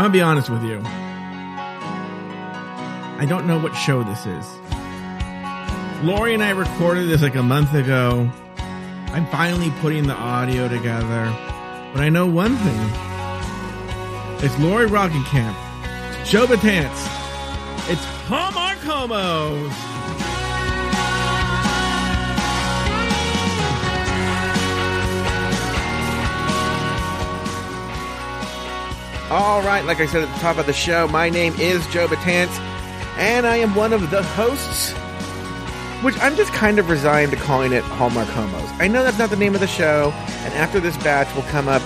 I'm gonna be honest with you. I don't know what show this is. Lauri and I recorded this like a month ago. I'm finally putting the audio together. But I know one thing. It's Lauri Roggenkamp. It's Joe Betance. It's Hallmark Homos. All right, like I said at the top of the show, my name is Joe Betance, and I am one of the hosts, which I'm just kind of resigned to calling it Hallmark Homos. I know that's not the name of the show, and after this batch will come up.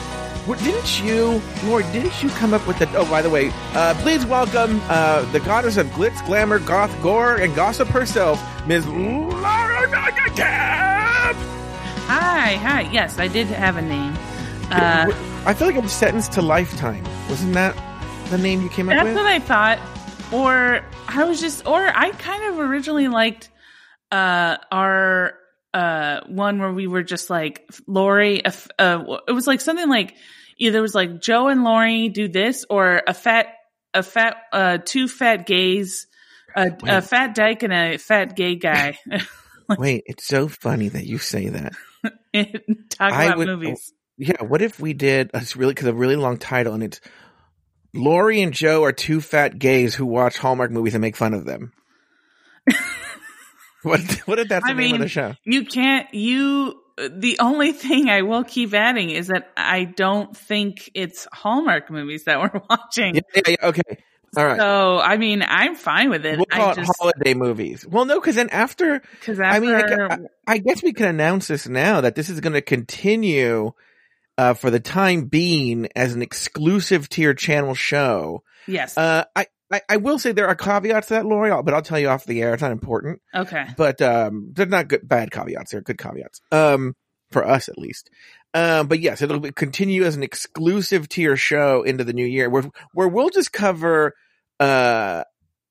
What, didn't you, Lord, didn't you come up with the. Oh, by the way, uh, please welcome uh, the goddess of glitz, glamour, goth, gore, and gossip herself, Ms. Laura Camp! Hi, hi. Yes, I did have a name. Uh, I feel like I'm sentenced to lifetime. Wasn't that the name you came up that's with? what I thought. Or I was just, or I kind of originally liked uh, our uh, one where we were just like Lauri. Uh, uh, it was like something like either it was like Joe and Lauri do this, or a fat, a fat, uh, two fat gays, a, a fat dyke and a fat gay guy. Wait, it's so funny that you say that. Talk I about would- movies. Yeah, what if we did It's really because a really long title and it's Lauri and Joe are two fat gays who watch Hallmark movies and make fun of them. what what if that's the I name of the show? You can't, you, the only thing I will keep adding is that I don't think it's Hallmark movies that we're watching. Yeah, yeah, yeah, okay. All right. So, I mean, I'm fine with it. we'll call I it just, holiday movies. Well, no, because then after, cause I mean, I, I guess we can announce this now that this is going to continue uh, for the time being as an exclusive tier channel show. yes. Uh, I, I, I will say there are caveats to that, Lauri, but I'll tell you off the air. It's not important, okay. but um, they're not good, bad caveats. They're good caveats. Um, for us at least. Um, but yes, it'll be, continue as an exclusive tier show into the new year, where where we'll just cover uh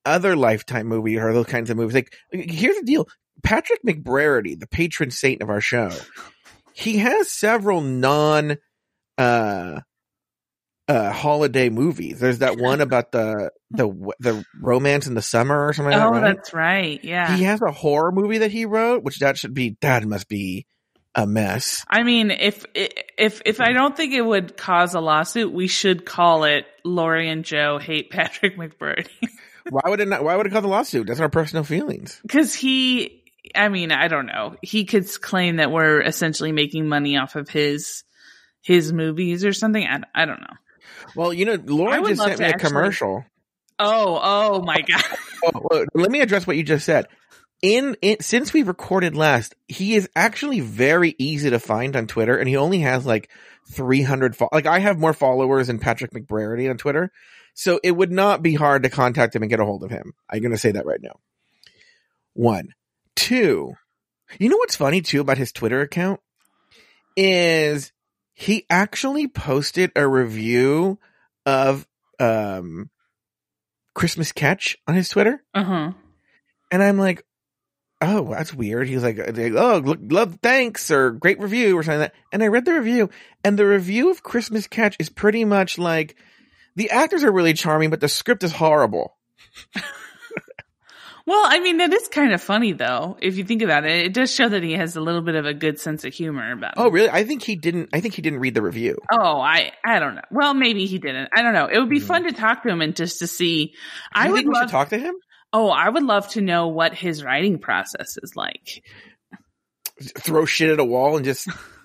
other lifetime movie or those kinds of movies. Like here's the deal: Patrick McBrearty, the patron saint of our show, he has several non uh uh holiday movies. There's that one about the the the romance in the summer or something. Oh, like that, right? that's right. Yeah. He has a horror movie that he wrote, which that should be that must be a mess. I mean, if if if I don't think it would cause a lawsuit, we should call it Lauri and Joe hate Patrick McBurney why would it not? Why would it cause a lawsuit? That's our personal feelings. because he. I mean, I don't know. He could claim that we're essentially making money off of his his movies or something. I, I don't know. Well, you know, Laura just sent me a actually- commercial. Oh, oh my god. Well, let me address what you just said. In, in since we recorded last, he is actually very easy to find on Twitter, and he only has like three hundred. Fo- like I have more followers than Patrick McBrearty on Twitter, so it would not be hard to contact him and get a hold of him. I'm going to say that right now. One, two. You know what's funny too about his Twitter account is he actually posted a review of um Christmas Catch on his Twitter. Uh huh. And I'm like, oh, that's weird. He's like, oh, look, love, thanks, or great review, or something like that. And I read the review, and the review of Christmas Catch is pretty much like, the actors are really charming, but the script is horrible. Well, I mean, that is kind of funny though. If you think about it, it does show that he has a little bit of a good sense of humor about. Oh, really? I think he didn't, I think he didn't read the review. Oh, I I don't know. Well, maybe he didn't. I don't know. It would be Hmm. fun to talk to him and just to see. Do I you would love. should talk to him? oh, I would love to know what his writing process is like. Throw shit at a wall and just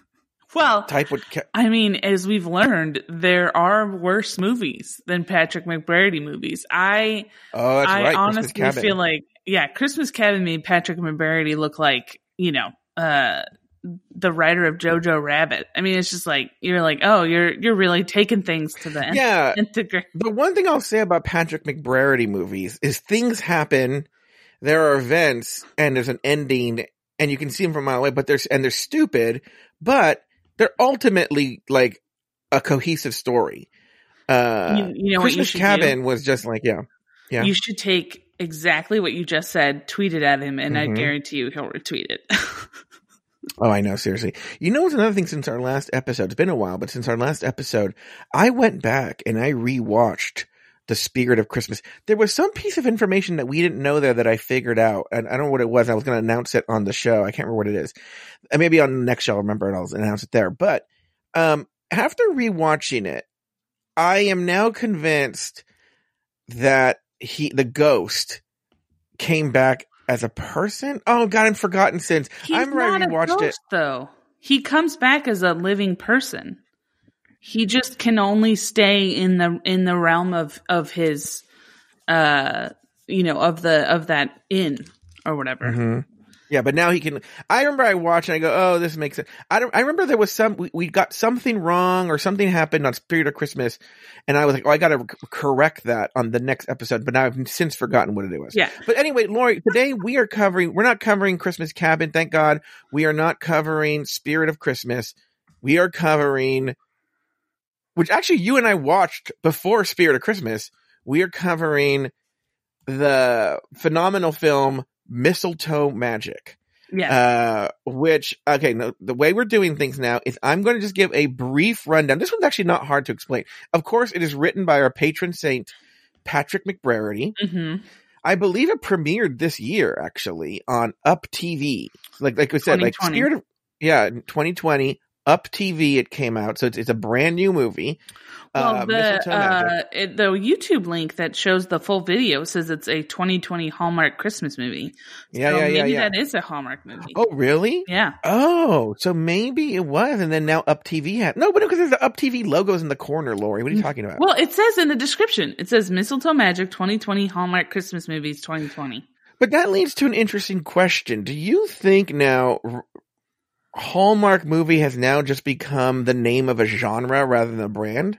Well, type what, ca- I mean, as we've learned, there are worse movies than Patrick McBrady movies. I oh, that's I right. Honestly feel like yeah, Christmas Cabin made Patrick McBrady look like you know uh the writer of Jojo Rabbit. I mean, it's just like you're like, oh, you're you're really taking things to the yeah. The one thing I'll say about Patrick McBrady movies is things happen, there are events, and there's an ending, and you can see them from a mile away, but there's, and they're stupid, but they're ultimately like a cohesive story. Uh, You- you know Christmas Cabin was just like, yeah. Yeah. You should take exactly what you just said, tweet it at him, and I Mhm. guarantee you he'll retweet it. Oh, I know, seriously. You know what's another thing since our last episode? It's been a while, but since our last episode, I went back and I rewatched The Spirit of Christmas. There was some piece of information that we didn't know there that I figured out, and I don't know what it was. I was going to announce it on the show. I can't remember what it is. And maybe on the next show I'll remember and I'll announce it there. But um after rewatching it, I am now convinced that he the ghost came back as a person. Oh God, I'm forgotten since. He's I'm not already a watched it. ghost, though. He comes back as a living person. He just can only stay in the in the realm of of his, uh, you know, of the of that inn or whatever. Mhm. Yeah, but now he can. I remember I watched and I go, "Oh, this makes sense." I don't. I remember there was some. We, we got something wrong or something happened on Spirit of Christmas, and I was like, "Oh, I got to correct that on the next episode." But now I've since forgotten what it was. Yeah. But anyway, Lauri, today we are covering. We're not covering Christmas Cabin. Thank God. We are not covering Spirit of Christmas. We are covering, which actually you and I watched before Spirit of Christmas. We are covering the phenomenal film Mistletoe Magic. Yeah. Uh, which okay, no, the way we're doing things now is I'm going to just give a brief rundown. This one's actually not hard to explain. Of course, it is written by our patron saint Patrick McBrearty. hmm I believe it premiered this year actually on Up TV. Like like we said, like Spirit of yeah, 2020 Up TV it came out, so it's, it's a brand new movie. Well, Uh, the uh, it, the YouTube link that shows the full video says it's a 2020 Hallmark Christmas movie. yeah, So yeah, yeah, maybe yeah. that is a Hallmark movie. Oh, really? Yeah. Oh, so maybe it was, and then now Up TV had no, but because there's the Up TV logos in the corner, Lauri. What are you talking about? Well, it says in the description, it says Mistletoe Magic 2020 Hallmark Christmas Movies 2020. But that leads to an interesting question. Do you think now Hallmark movie has now just become the name of a genre rather than a brand?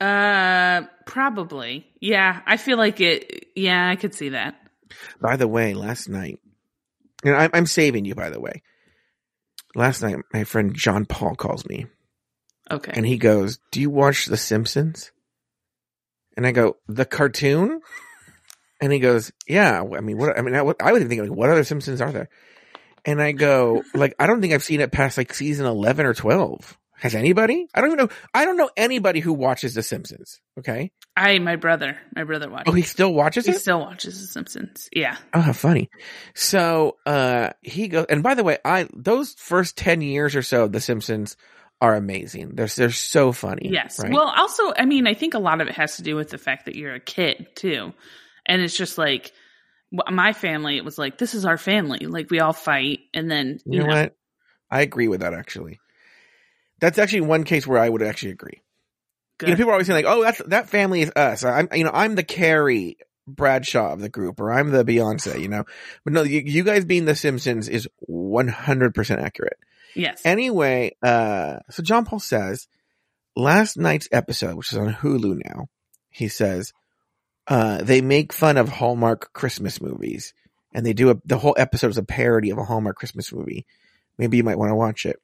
Uh, probably. Yeah, I feel like it. Yeah, I could see that. By the way, last night, and I'm, I'm saving you, by the way. Last night, my friend John Paul calls me Okay. and he goes, Do you watch The Simpsons? And I go, The cartoon? And he goes, Yeah. I mean, what, I mean, I, I would think, like, what other Simpsons are there? And I go, like, I don't think I've seen it past like season 11 or 12. Has anybody? I don't even know. I don't know anybody who watches The Simpsons. Okay. I, my brother, my brother watched. Oh, he still watches he it? still watches The Simpsons. Yeah. Oh, how funny. So, uh, he goes, and by the way, I, those first 10 years or so of The Simpsons are amazing. They're, they're so funny. Yes. Right? Well, also, I mean, I think a lot of it has to do with the fact that you're a kid too, and it's just like my family. It was like this is our family. Like we all fight, and then you know, what? I agree with that actually. That's actually one case where I would actually agree. Good. You know, people are always saying like, "Oh, that's that family is us." I'm, you know, I'm the Carrie Bradshaw of the group, or I'm the Beyonce. You know, but no, you, you guys being the Simpsons is 100 percent accurate. yes. Anyway, uh, so John Paul says last night's episode, which is on Hulu now, he says uh, they make fun of Hallmark Christmas movies, and they do a, the whole episode is a parody of a Hallmark Christmas movie. Maybe you might want to watch it.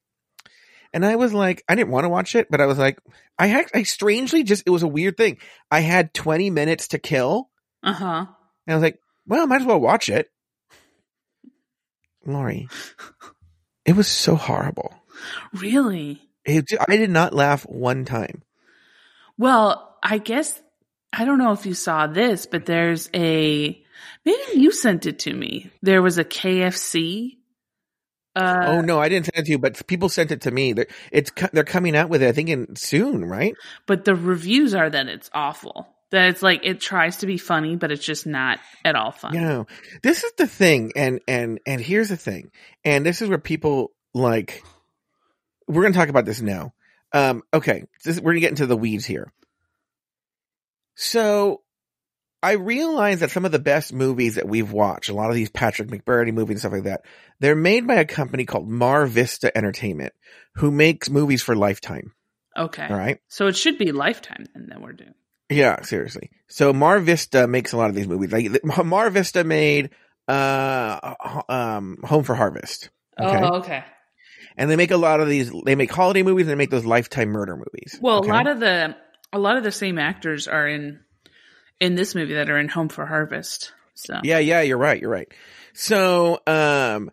And I was like, I didn't want to watch it, but I was like, I had, I strangely just, it was a weird thing. I had 20 minutes to kill, Uh huh. and I was like, well, I might as well watch it. Lori, it was so horrible. Really? It, I did not laugh one time. Well, I guess I don't know if you saw this, but there's a maybe you sent it to me. There was a KFC. Uh, oh no, I didn't send it to you, but people sent it to me. They're, it's they're coming out with it. I think in soon, right? but the reviews are that it's awful. That it's like it tries to be funny, but it's just not at all funny. Know, this is the thing, and and and here's the thing, and this is where people like. We're going to talk about this now. Um, okay, this, we're going to get into the weeds here. So, I realize that some of the best movies that we've watched, a lot of these Patrick McBurney movies and stuff like that, they're made by a company called Mar Vista Entertainment, who makes movies for Lifetime. Okay. All right. So it should be Lifetime then that we're doing. Yeah, seriously. So Mar Vista makes a lot of these movies. Like Mar Vista made uh um Home for Harvest. Okay. Oh, okay. And they make a lot of these they make holiday movies and they make those lifetime murder movies. Well, okay? a lot of the a lot of the same actors are in in this movie that are in Home for Harvest. So Yeah, yeah, you're right, you're right. So um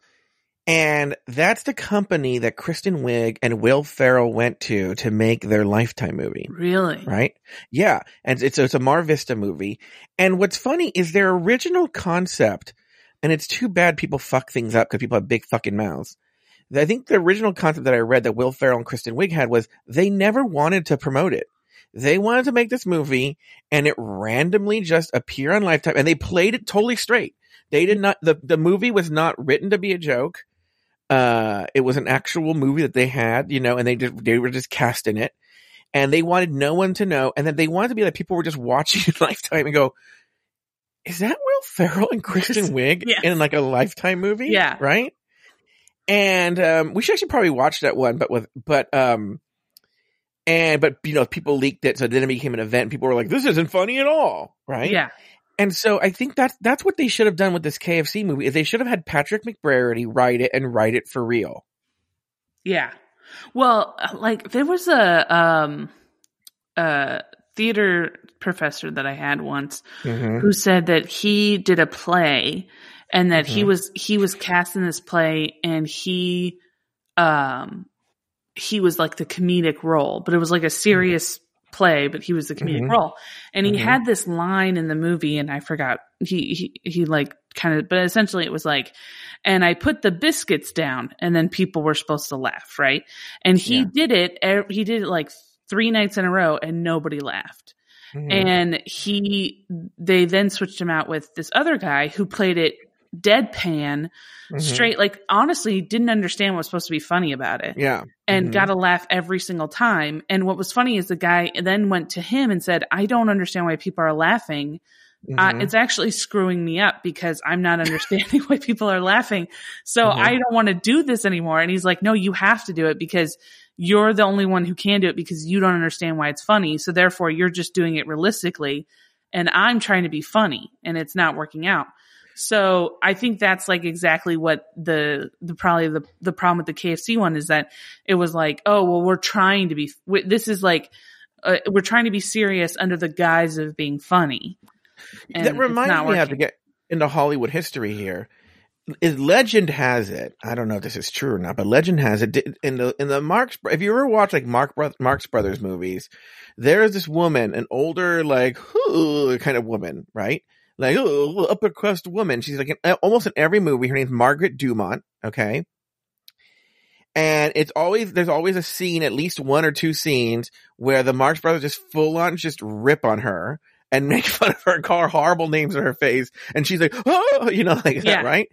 And that's the company that Kristen Wiig and Will Ferrell went to to make their Lifetime movie. Really? Right? Yeah. And it's, it's a Mar Vista movie. And what's funny is their original concept, and it's too bad people fuck things up because people have big fucking mouths. I think the original concept that I read that Will Ferrell and Kristen Wiig had was they never wanted to promote it. They wanted to make this movie and it randomly just appear on Lifetime and they played it totally straight. They did not, the, the movie was not written to be a joke. Uh, it was an actual movie that they had, you know, and they did, they were just casting it and they wanted no one to know. And then they wanted to be like people were just watching Lifetime and go, is that Will Ferrell and Kristen Wiig Yes. in like a Lifetime movie? Yeah. Right? And um, we should actually probably watch that one, but with but um and but you know people leaked it, so then it became an event. People were like, "This isn't funny at all," right? Yeah. And so I think that's that's what they should have done with this KFC movie. Is they should have had Patrick McBrady write it and write it for real. Yeah. Well, uh, like there was a um a theater professor that I had once Mm-hmm. who said that he did a play and that he Mhm. was he was cast in this play and he um he was like the comedic role, but it was like a serious play, but he was the comedic Mhm. role. And he Mhm. had this line in the movie and I forgot he he he like kind of but essentially it was like and I put the biscuits down and then people were supposed to laugh, right? And he Yeah. did it ev- he did it like 3 nights in a row and nobody laughed Mhm. and he they then switched him out with this other guy who played it deadpan Mhm. straight like honestly didn't understand what was supposed to be funny about it Yeah. and Mhm. got a laugh every single time and what was funny is the guy then went to him and said i don't understand why people are laughing uh, Mhm. it's actually screwing me up because i'm not understanding why people are laughing so Mhm. i don't want to do this anymore and he's like no you have to do it because you're the only one who can do it because you don't understand why it's funny so therefore you're just doing it realistically and i'm trying to be funny and it's not working out so I think that's like exactly what the the probably the the problem with the KFC one is that it was like oh well we're trying to be we- this is like uh, we're trying to be serious under the guise of being funny. And that reminds me, I have to get into Hollywood history here. Is legend has it? I don't know if this is true or not, but legend has it in the in the Marx. If you ever watch like Mark Marx Brothers movies, there is this woman, an older like who kind of woman, right? Like oh, upper crust woman. She's like in, uh, almost in every movie. Her name's Margaret Dumont. Okay. And it's always, there's always a scene, at least one or two scenes where the Marx Brothers just full on just rip on her and make fun of her, call her horrible names in her face. And she's like, oh, you know, like Yeah. that, right?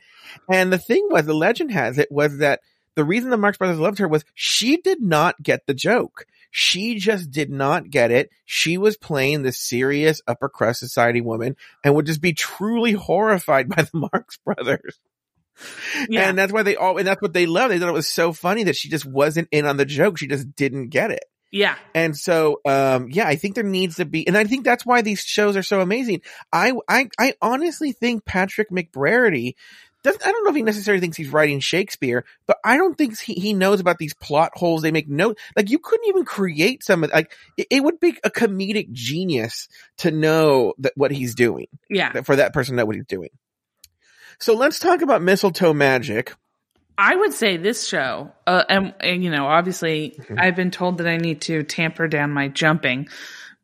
And the thing was, the legend has it was that the reason the Marx Brothers loved her was she did not get the joke. She just did not get it. She was playing the serious upper crust society woman and would just be truly horrified by the Marx Brothers. Yeah. And that's why they all, and that's what they loved. They thought it was so funny that she just wasn't in on the joke. She just didn't get it. yeah. And so, um, yeah, I think there needs to be, and I think that's why these shows are so amazing. I, I, I honestly think Patrick McBrady doesn't, I don't know if he necessarily thinks he's writing Shakespeare, but I don't think he, he knows about these plot holes. They make no, like you couldn't even create some of, like, it, it would be a comedic genius to know that what he's doing, Yeah. for that person to know what he's doing. So let's talk about mistletoe magic. I would say this show, uh, and, and you know, obviously, Mhm. I've been told that I need to tamper down my jumping,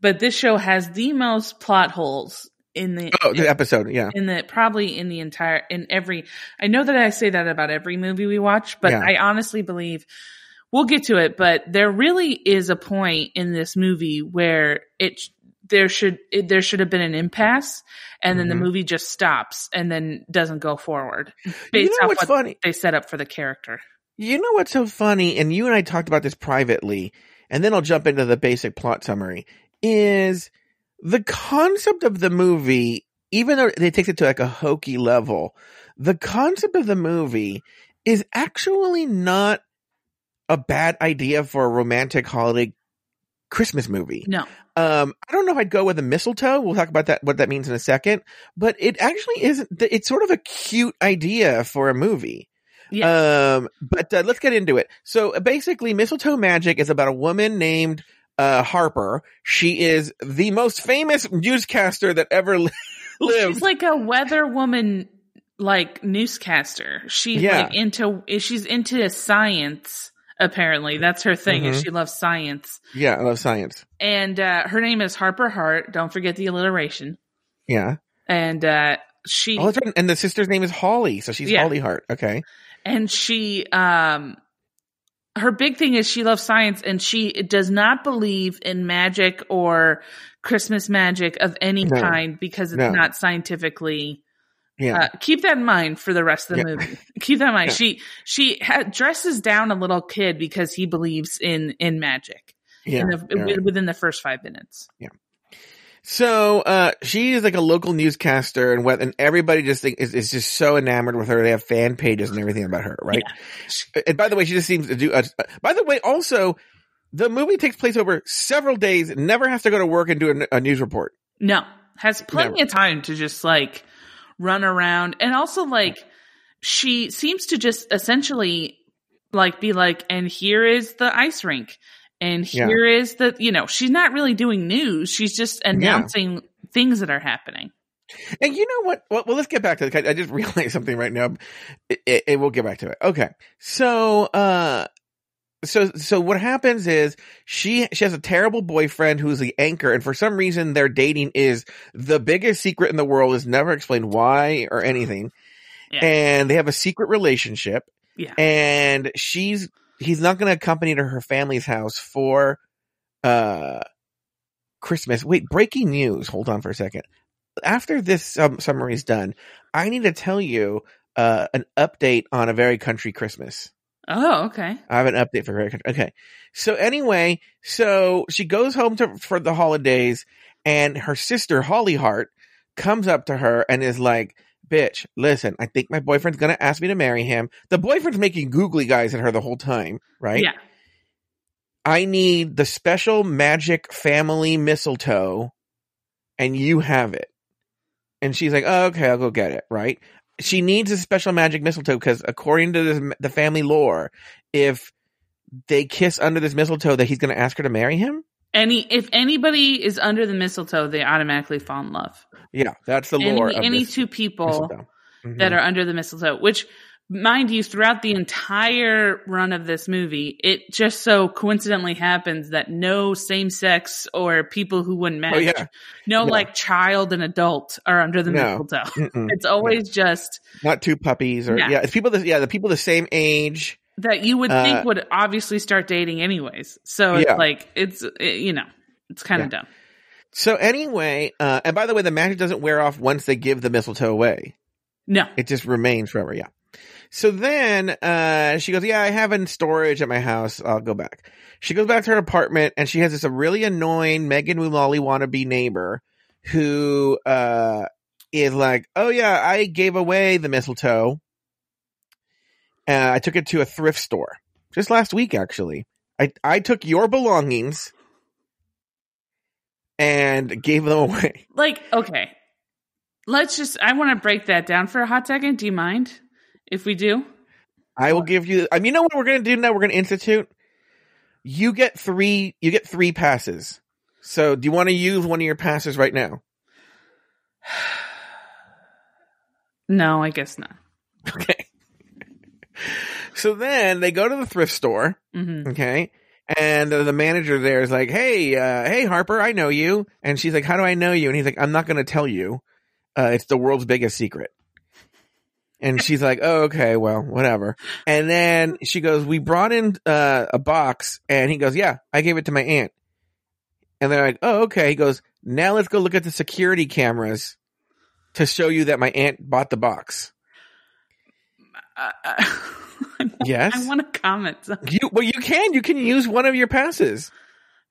but this show has the most plot holes in the Oh, the episode. Yeah. in the probably in the entire in every. I know that I say that about every movie we watch, but Yeah. I honestly believe we'll get to it. But there really is a point in this movie where it there should it, there should have been an impasse, and then Mhm. the movie just stops and then doesn't go forward based You know off what's what funny? they set up for the character. You know what's so funny, and you and I talked about this privately, and then I'll jump into the basic plot summary, is the concept of the movie, even though it takes it to like a hokey level, the concept of the movie is actually not a bad idea for a romantic holiday Christmas movie. No, Um, I don't know if I'd go with a mistletoe. We'll talk about that, what that means in a second, but it actually isn't, it's sort of a cute idea for a movie. Um, but uh, let's get into it. So uh, basically, Mistletoe Magic is about a woman named uh, Harper. She is the most famous newscaster that ever lived. she's like a weather woman like newscaster. She's Yeah. like into she's into science. Apparently, that's her thing. Is Mhm. she loves science, Yeah, I love science. and uh, her name is Harper Hart. Don't forget the alliteration. Yeah. And uh, she Oh, right. And the sister's name is Holly, so she's Yeah. Holly Hart. Okay. and she um her big thing is she loves science and she does not believe in magic or christmas magic of any No. kind because it's No. not scientifically Yeah. uh, keep that in mind for the rest of the Yeah. movie keep that in mind Yeah. she she ha- dresses down a little kid because he believes in in magic yeah. the, You're within the first five minutes So uh she is like a local newscaster and what and everybody just think is, is just so enamored with her. They have fan pages and everything about her, right? And by the way, she just seems to do uh, by the way, also the movie takes place over several days, never has to go to work and do a, a news report. No, has plenty of time to just like run around. And also like she seems to just essentially like be like, and here is the ice rink. And Yeah. here is the, you know, she's not really doing news. She's just announcing things that are happening. And you know what? Well, well let's get back to the. I just realized something right now. It, it, it- we'll get back to it. Okay. So, uh, so, so what happens is she, she has a terrible boyfriend who's the anchor and for some reason their dating is the biggest secret in the world is never explained why or anything. Yeah. And they have a secret relationship Yeah. and she's, he's not going to accompany her to her family's house for, uh, Christmas. Wait, breaking news. Hold on for a second. After this um, summary is done, I need to tell you uh, an update on a very country Christmas. Oh, okay. I have an update for very country. Okay. So anyway, so she goes home to for the holidays, and her sister Holly Hart comes up to her and is like, "Bitch, listen, I think my boyfriend's gonna ask me to marry him." The boyfriend's making googly guys at her the whole time, right? Yeah. I need the special magic family mistletoe and you have it. And she's like, oh, okay, I'll go get it. Right. She needs a special magic mistletoe because according to the, the family lore, if they kiss under this mistletoe that he's going to ask her to marry him. Any, if anybody is under the mistletoe, they automatically fall in love. Yeah. That's the Any, lore. of any this two people. Mhm. that are under the mistletoe, which mind you, throughout the entire run of this movie, it just so coincidentally happens that no same sex or people who wouldn't match, Oh, yeah. no like child and adult are under the No. mistletoe. Mm-mm. It's always just Not two puppies or, Yeah. yeah. it's people that, yeah, the people the same age. That you would Uh, think would obviously start dating anyways. So it's Yeah. like, it's, it, you know, it's kind of dumb. So anyway, uh, and by the way, the magic doesn't wear off once they give the mistletoe away. No. It just remains forever. Yeah. So then, uh, she goes, yeah, I have in storage at my house. I'll go back. She goes back to her apartment and she has this a really annoying Megan Mullally wannabe neighbor who, uh, is like, oh yeah, I gave away the mistletoe. Uh, I took it to a thrift store just last week, actually. I, I took your belongings and gave them away. Like, okay. Let's just, I want to break that down for a hot second. Do you mind if we do? I will give you. I mean, you know what we're gonna do now? We're gonna institute. You get three. You get three passes. So, do you want to use one of your passes right now? No, I guess not. Okay. So then they go to the thrift store. hmm Okay. And the manager there is like, "Hey, uh, hey, Harper, I know you." And she's like, "How do I know you?" And he's like, "I'm not going to tell you. Uh, it's the world's biggest secret." And she's like, "Oh, okay, well, whatever." And then she goes, "We brought in uh, a box," and he goes, "Yeah, I gave it to my aunt." And they're like, "Oh, okay." He goes, "Now let's go look at the security cameras to show you that my aunt bought the box." Uh, uh, Yes. I want to comment. You well, you can. You can use one of your passes.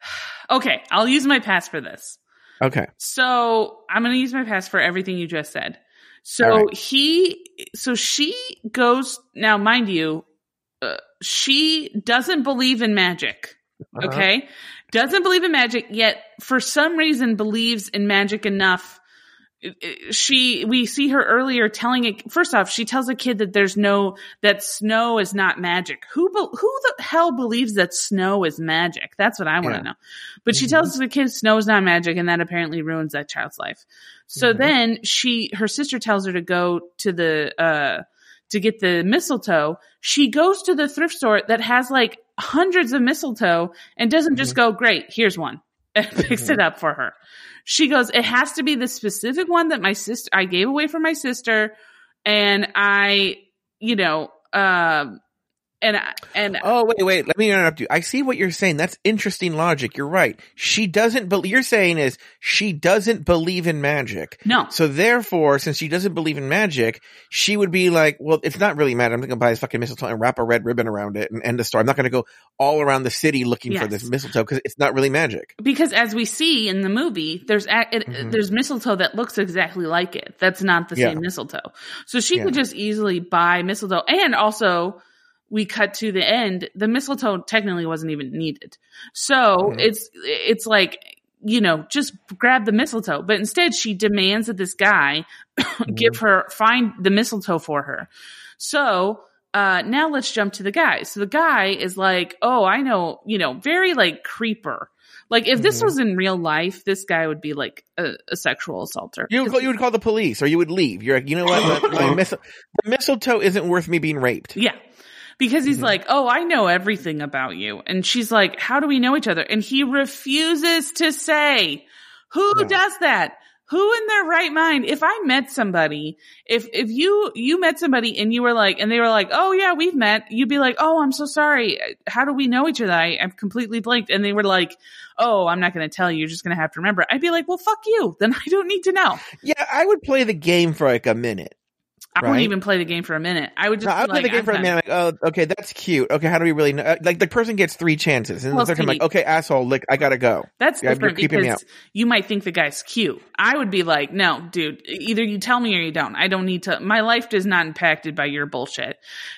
Okay, I'll use my pass for this. Okay. So I'm going to use my pass for everything you just said. So right. he, so she goes, now mind you, uh, she doesn't believe in magic. Uh-huh. Okay. Doesn't believe in magic yet for some reason believes in magic enough she we see her earlier telling it first off she tells a kid that there's no that snow is not magic who who the hell believes that snow is magic that's what i want to Yeah. know but she Mhm. tells the kid snow is not magic and that apparently ruins that child's life so Mhm. then she her sister tells her to go to the uh to get the mistletoe she goes to the thrift store that has like hundreds of mistletoe and doesn't just Mm-hmm. go great here's one and picks it up for her she goes, it has to be the specific one that my sister, I gave away for my sister. And I, you know, um, and, I- and Oh wait, wait. Let me interrupt you. I see what you're saying. That's interesting logic. You're right. She doesn't. Be- you're saying is she doesn't believe in magic. no, So therefore, since she doesn't believe in magic, she would be like, "Well, it's not really magic. I'm going to buy this fucking mistletoe and wrap a red ribbon around it and end the story. I'm not going to go all around the city looking for this mistletoe because it's not really magic." because as we see in the movie, there's, a, it, Mhm. there's mistletoe that looks exactly like it. That's not the Yeah. same mistletoe. So she Yeah. could just easily buy mistletoe. And also, we cut to the end. The mistletoe technically wasn't even needed. So Mhm. it's, it's like, you know, just grab the mistletoe. But instead she demands that this guy give her, find the mistletoe for her. So, uh, now let's jump to the guy. So the guy is like, oh, I know, you know, very like creeper. Like if this Mhm. was in real life, this guy would be like a, a sexual assaulter. You would, call, you would call the police, or you would leave. You're like, you know what? My, my the mistletoe isn't worth me being raped. Yeah. Because he's Mhm. like, oh, I know everything about you. And she's like, how do we know each other? And he refuses to say. Who Yeah. does that? Who in their right mind? If I met somebody, if, if you, you met somebody and you were like, and they were like, oh yeah, we've met, you'd be like, oh, I'm so sorry. How do we know each other? I, I've completely blanked. And they were like, oh, I'm not going to tell you. You're just going to have to remember. I'd be like, well, fuck you. Then I don't need to know. Yeah, I would play the game for like a minute. I wouldn't even play the game for a minute. I would just No, I'll play the game I'm for a minute. Like, oh, okay, that's cute. Okay, how do we really know? uh, Like the person gets three chances, and Well, the third time, like, okay, asshole, lick, I gotta go. That's Yeah, different me because you might think the guy's cute. I would be like, no, dude, either you tell me or you don't. I don't need to. My life is not impacted by your bullshit.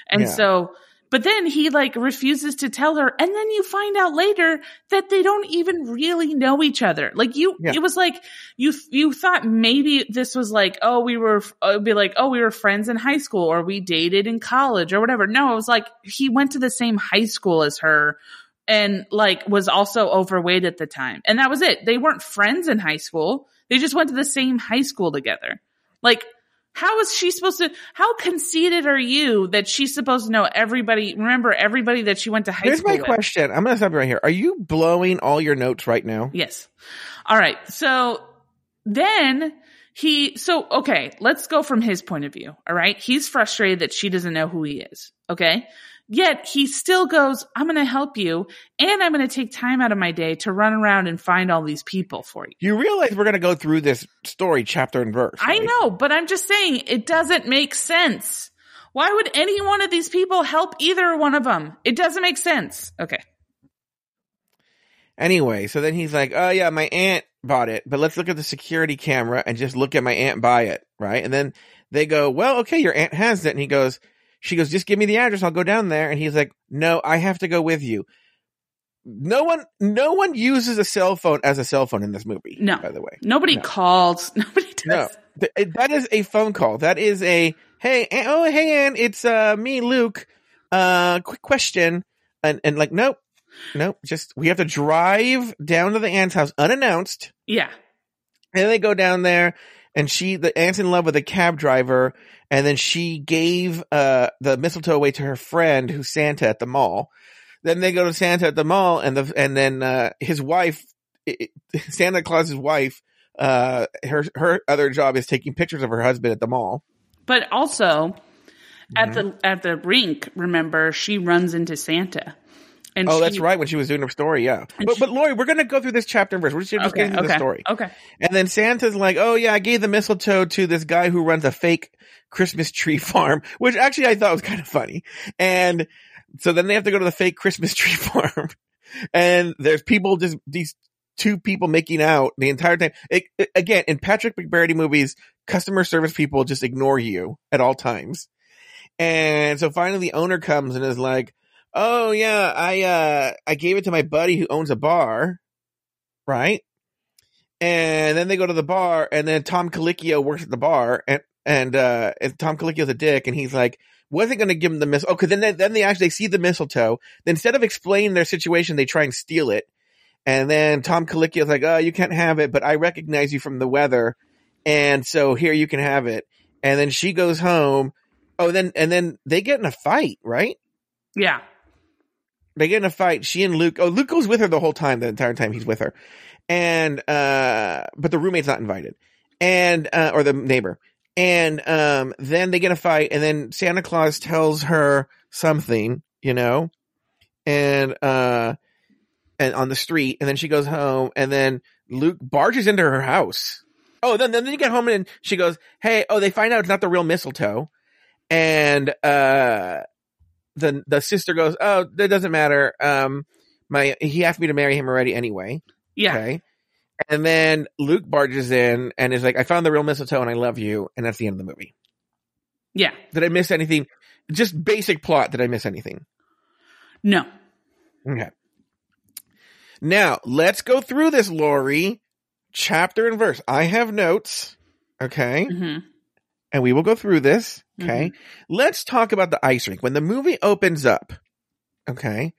And Yeah. so, but then he like refuses to tell her. And then you find out later that they don't even really know each other. Like you, Yeah. it was like you, you thought maybe this was like, oh, we were, it'd be like, oh, we were friends in high school or we dated in college or whatever. No, it was like he went to the same high school as her and like was also overweight at the time. And that was it. They weren't friends in high school. They just went to the same high school together. Like, how is she supposed to, how conceited are you that she's supposed to know everybody, remember everybody that she went to high Here's school Here's my with? question. I'm gonna stop you right here. Are you blowing all your notes right now? Yes. All right. So then he, so, okay, let's go from his point of view. All right. He's frustrated that she doesn't know who he is. Okay. Yet he still goes, I'm going to help you and I'm going to take time out of my day to run around and find all these people for you. You realize we're gonna go through this story chapter and verse. I know, but I'm just saying it doesn't make sense. Why would any one of these people help either one of them? It doesn't make sense. Okay. Anyway, so then he's like, "Oh yeah, my aunt bought it, but let's look at the security camera and just look at my aunt buy it, right?" And then they go, "Well, okay, your aunt has it," and he goes, "She goes, just give me the address, I'll go down there." And he's like, "No, I have to go with you." No one, no one uses a cell phone as a cell phone in this movie. No. by the way, Nobody No. calls. Nobody does. no, that is a phone call. That is a hey, oh hey, Ann, it's uh me, Luke. Uh, quick question, and and like, nope, nope, just we have to drive down to the aunt's house unannounced. Yeah. And they go down there and she, the aunt's in love with a cab driver. And then she gave, uh, the mistletoe away to her friend who's Santa at the mall. Then they go to Santa at the mall and the, and then, uh, his wife, it, Santa Claus's wife, uh, her, her other job is taking pictures of her husband at the mall. But also at Mm-hmm. the at the rink, remember she runs into Santa. And Oh, she- that's right. When she was doing her story. Yeah. But, she- but Lauri, we're going to go through this chapter and verse. We're just, Okay, getting through okay, the story. okay. And then Santa's like, oh yeah, I gave the mistletoe to this guy who runs a fake Christmas tree farm, which actually I thought was kind of funny. And so then they have to go to the fake Christmas tree farm and there's people just, these two people making out the entire time. It, it- again, in Patrick McBrearty movies, customer service people just ignore you at all times. And so finally the owner comes and is like, oh yeah, I, uh, I gave it to my buddy who owns a bar. Right. And then they go to the bar and then Tom Colicchio works at the bar and, and, uh, and Tom Colicchio's a dick and he's like, wasn't going to give him the mistletoe. Oh, cause then they, then they actually see the mistletoe. Then instead of explaining their situation, they try and steal it. And then Tom Colicchio's like, oh, you can't have it, but I recognize you from the weather. And so here you can have it. And then she goes home. Oh, then, and then they get in a fight, right? Yeah. They get in a fight. She and Luke, oh, Luke goes with her the whole time, the entire time he's with her. And, uh, but the roommate's not invited. And, uh, or the neighbor. And, um, then they get in a fight and then Santa Claus tells her something, you know, and, uh, and on the street and then she goes home and then Luke barges into her house. Oh, then, then you get home and she goes, Hey, oh, they find out it's not the real mistletoe. And, uh, the, the sister goes, Oh, that doesn't matter. Um, my, he asked me to marry him already anyway. Yeah. Okay. And then Luke barges in and is like, I found the real mistletoe and I love you. And that's the end of the movie. Yeah. Did I miss anything? Just basic plot. Did I miss anything? No. Okay. Now let's go through this, Lauri, chapter and verse. I have notes. Okay. hmm And we will go through this. Okay. Let's talk about the ice rink. When the movie opens up, okay,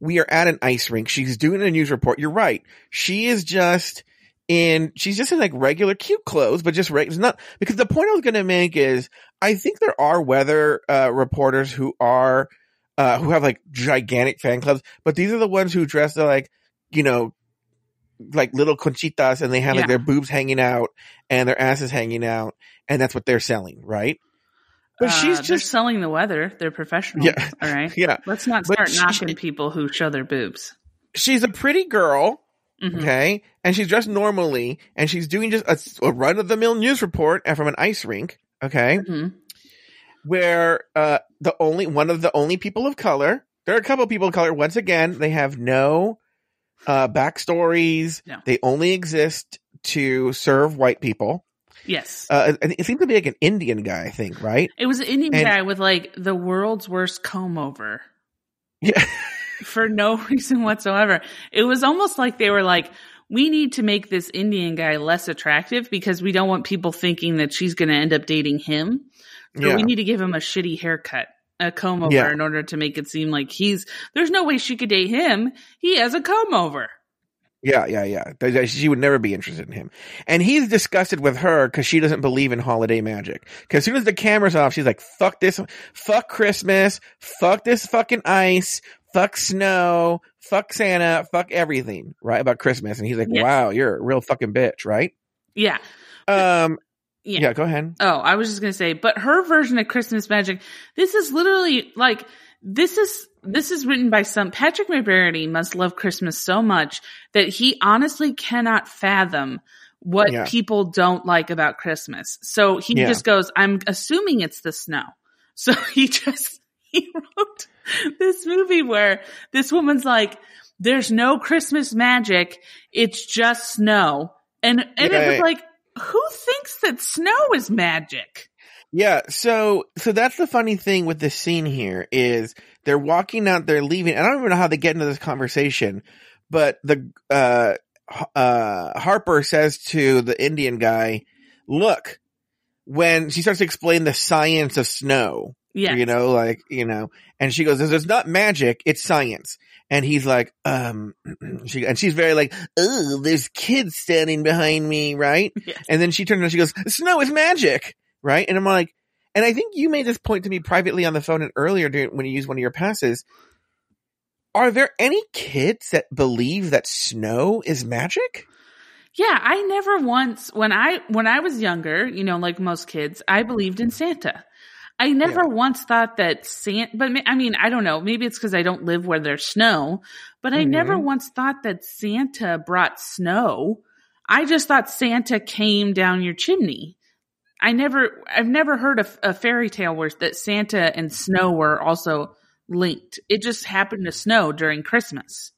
we are at an ice rink. She's doing a news report. You're right. She is just in, she's just in like regular cute clothes, but just right. It's not, because the point I was going to make is I think there are weather, uh, reporters who are, uh, who have like gigantic fan clubs, but these are the ones who dress like, you know, like little conchitas and they have like their boobs hanging out and their asses hanging out and that's what they're selling, right? But she's Uh, they're just, selling the weather. They're professional. Yeah. All right. yeah, Let's not start she- knocking people who show their boobs. she's a pretty girl, Mhm. okay, and she's dressed normally, and she's doing just a, a run of the mill news report from an ice rink, okay, Mhm. where uh the only one of the only people of color, there are a couple of people of color. Once again, they have no uh backstories. No. They only exist to serve white people. Yes. Uh, it, seems to be like an Indian guy, I think, right? it was an Indian and- guy with like the world's worst comb over Yeah. for no reason whatsoever. It was almost like they were like, we need to make this Indian guy less attractive because we don't want people thinking that she's going to end up dating him. So Yeah. we need to give him a shitty haircut, a comb over Yeah. in order to make it seem like he's, there's no way she could date him. He has a comb over. Yeah, yeah, yeah. She would never be interested in him. And he's disgusted with her because she doesn't believe in holiday magic. Because as soon as the camera's off, she's like, fuck this, fuck Christmas, fuck this fucking ice, fuck snow, fuck Santa, fuck everything, right? About Christmas. And he's like, Yes. wow, you're a real fucking bitch, right? Yeah. Um, Yeah. yeah, go ahead. Oh, I was just gonna say, but her version of Christmas magic, this is literally like this is this is written by some Patrick McBurney must love Christmas so much that he honestly cannot fathom what Yeah. people don't like about Christmas. So he Yeah. just goes, I'm assuming it's the snow. So he just he wrote this movie where this woman's like, there's no Christmas magic, it's just snow. And and it was like, who thinks that snow is magic? Yeah, so so that's the funny thing with this scene here is they're walking out, they're leaving. and I don't even know how they get into this conversation, but the uh uh Harper says to the Indian guy, "Look, when she starts to explain the science of snow, Yeah. you know, like you know, and she goes, "It's not magic, it's science." And he's like, um, she, and she's very like, oh, there's kids standing behind me, right? Yes. And then she turns around, she goes, snow is magic, right? And I'm like, and I think you made this point to me privately on the phone and earlier during, when you used one of your passes. Are there any kids that believe that snow is magic? Yeah, I never once when I when I was younger, you know, like most kids, I believed in Santa. I never Yeah. once thought that Santa, but I mean, I don't know. Maybe it's because I don't live where there's snow, but I never Mhm. once thought that Santa brought snow. I just thought Santa came down your chimney. I never, I've never heard a, a fairy tale where that Santa and snow were also linked. It just happened to snow during Christmas.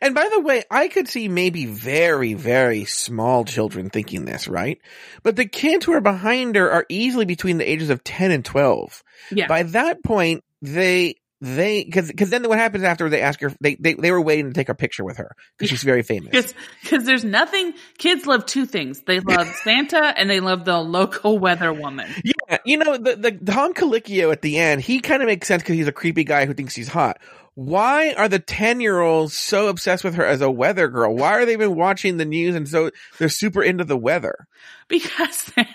And by the way, I could see maybe very, very small children thinking this, right? But the kids who are behind her are easily between the ages of 10 and 12. Yeah. By that point, they they because because then what happens after they ask her they they, they were waiting to take a picture with her because she's very famous Because there's nothing. Kids love two things. They love Santa and they love the local weather woman. yeah you know the the Tom Colicchio at the end he kind of makes sense because he's a creepy guy who thinks he's hot why are the 10 year olds so obsessed with her as a weather girl why are they been watching the news and so they're super into the weather because they're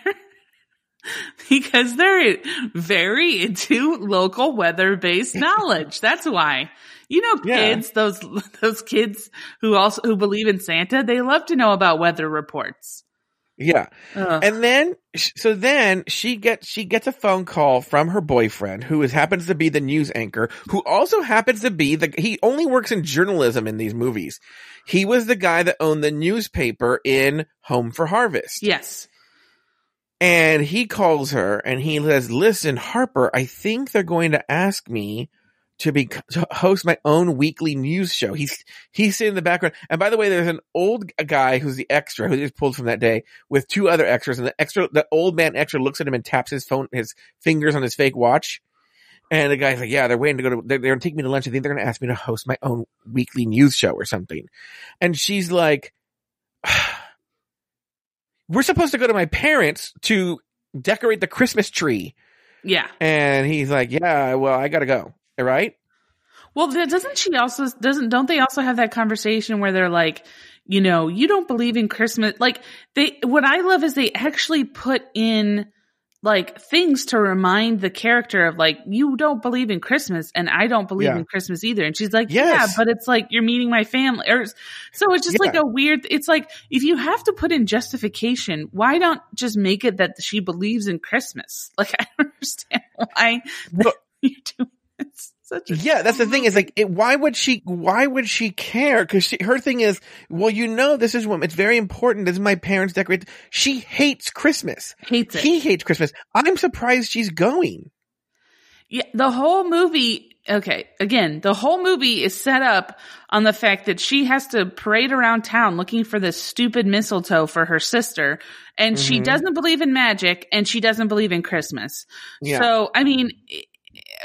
because they're very into local weather based knowledge. That's why. You know, Yeah. kids, those those kids who also who believe in Santa, they love to know about weather reports. yeah. And then, so then she gets, she gets a phone call from her boyfriend who is, happens to be the news anchor, who also happens to be the, he only works in journalism in these movies. He was the guy that owned the newspaper in Home for Harvest. yes. And he calls her and he says, listen, Harper, I think they're going to ask me to be, to host my own weekly news show. He's, he's sitting in the background. And by the way, there's an old guy who's the extra who just pulled from that day with two other extras and the extra, the old man extra looks at him and taps his phone, his fingers on his fake watch. And the guy's like, yeah, they're waiting to go to, they're, they're to take me to lunch. I think they're going to ask me to host my own weekly news show or something. And she's like, ah, we're supposed to go to my parents to decorate the Christmas tree. Yeah. And he's like, yeah, well, I gotta go. All right. Well, doesn't she also doesn't don't they also have that conversation where they're like, you know, you don't believe in Christmas. Like they what I love is they actually put in like things to remind the character of like you don't believe in Christmas and I don't believe Yeah. in Christmas either. And she's like, Yes. yeah, but it's like you're meeting my family or so it's just Yeah. like a weird it's like if you have to put in justification, why don't just make it that she believes in Christmas? Like I don't understand why Well- you're doing it's such a Yeah, that's the thing is like, it, why would she, why would she care? Cause her thing is, well, you know, this is what, it's very important. This is my parents decorate. She hates Christmas. hates it. He hates Christmas. I'm surprised she's going. Yeah, the whole movie. Okay, again, the whole movie is set up on the fact that she has to parade around town looking for this stupid mistletoe for her sister, and she Mhm. doesn't believe in magic and she doesn't believe in Christmas. Yeah. So, I mean,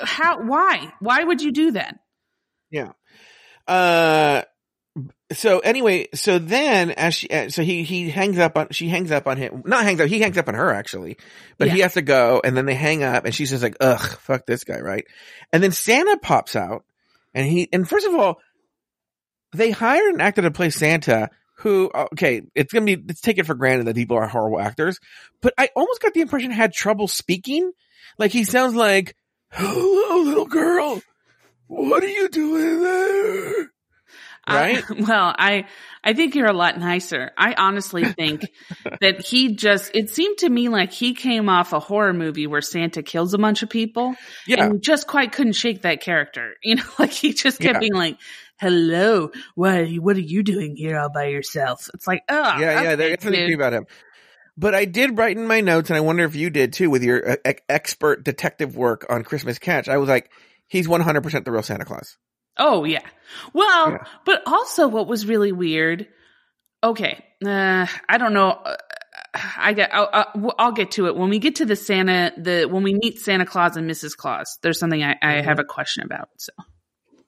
how? Why? Why would you do that? Yeah. Uh, so anyway, so then as she, uh, so he, he hangs up on, she hangs up on him, not hangs up, he hangs up on her actually, but he has to go and then they hang up and she's just like, ugh, fuck this guy, right? And then Santa pops out and he, and first of all, they hired an actor to play Santa who, okay, it's gonna be, let's take it for granted that people are horrible actors, but I almost got the impression had trouble speaking. Like he sounds like, hello little girl, what are you doing there? Uh, right? I, well, I I think you're a lot nicer. I honestly think that he just it seemed to me like he came off a horror movie where Santa kills a bunch of people Yeah. and just quite couldn't shake that character. You know, like he just kept Yeah. being like, "Hello, what what are you doing here all by yourself?" It's like, oh, yeah, yeah, there's something creepy about him. But I did write in my notes, and I wonder if you did too, with your uh, expert detective work on Christmas Catch. I was like, he's 100% the real Santa Claus. Oh yeah. Well, Yeah. but also what was really weird. Okay, uh, I don't know. Uh, I get. I'll, I'll, get to it when we get to the Santa. The when we meet Santa Claus and Mrs. Claus. There's something I, I Mhm. have a question about. So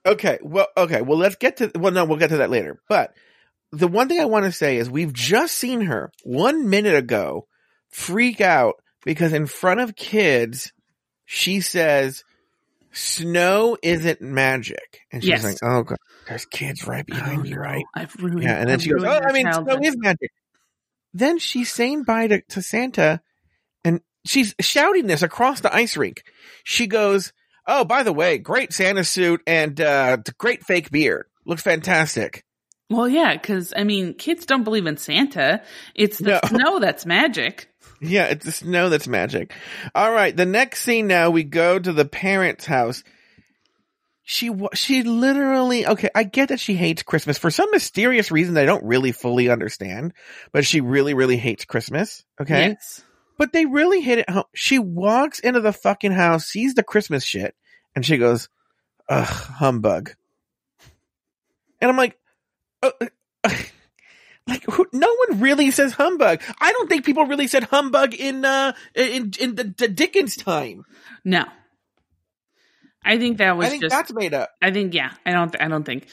Okay, well, okay, well, let's get to, well, no, we'll get to that later. But the one thing I want to say is we've just seen her one minute ago freak out because in front of kids, she says, snow isn't magic. And she's Yes. like, oh, God, there's kids right behind Oh, me, no, right? I've ruined. Yeah, and then I've she goes, "Oh, I mean, childhood." snow is magic." Then she's saying bye to, to Santa, and she's shouting this across the ice rink. She goes, "Oh, by the way, great Santa suit and uh, great fake beard. Looks fantastic." Well, yeah, because I mean, kids don't believe in Santa. It's the No. snow that's magic. Yeah, it's the snow that's magic. All right, the next scene now we go to the parents' house. She she literally okay. I get that she hates Christmas for some mysterious reason that I don't really fully understand, but she really really hates Christmas. Okay, Yes. But they really hit it home. She walks into the fucking house, sees the Christmas shit, and she goes, ugh, humbug. And I'm like, uh, uh, like, who, no one really says humbug. I don't think people really said humbug in, uh, in, in the, the Dickens time. No. I think that was I think just. that's made up. I think yeah. I don't. I don't think.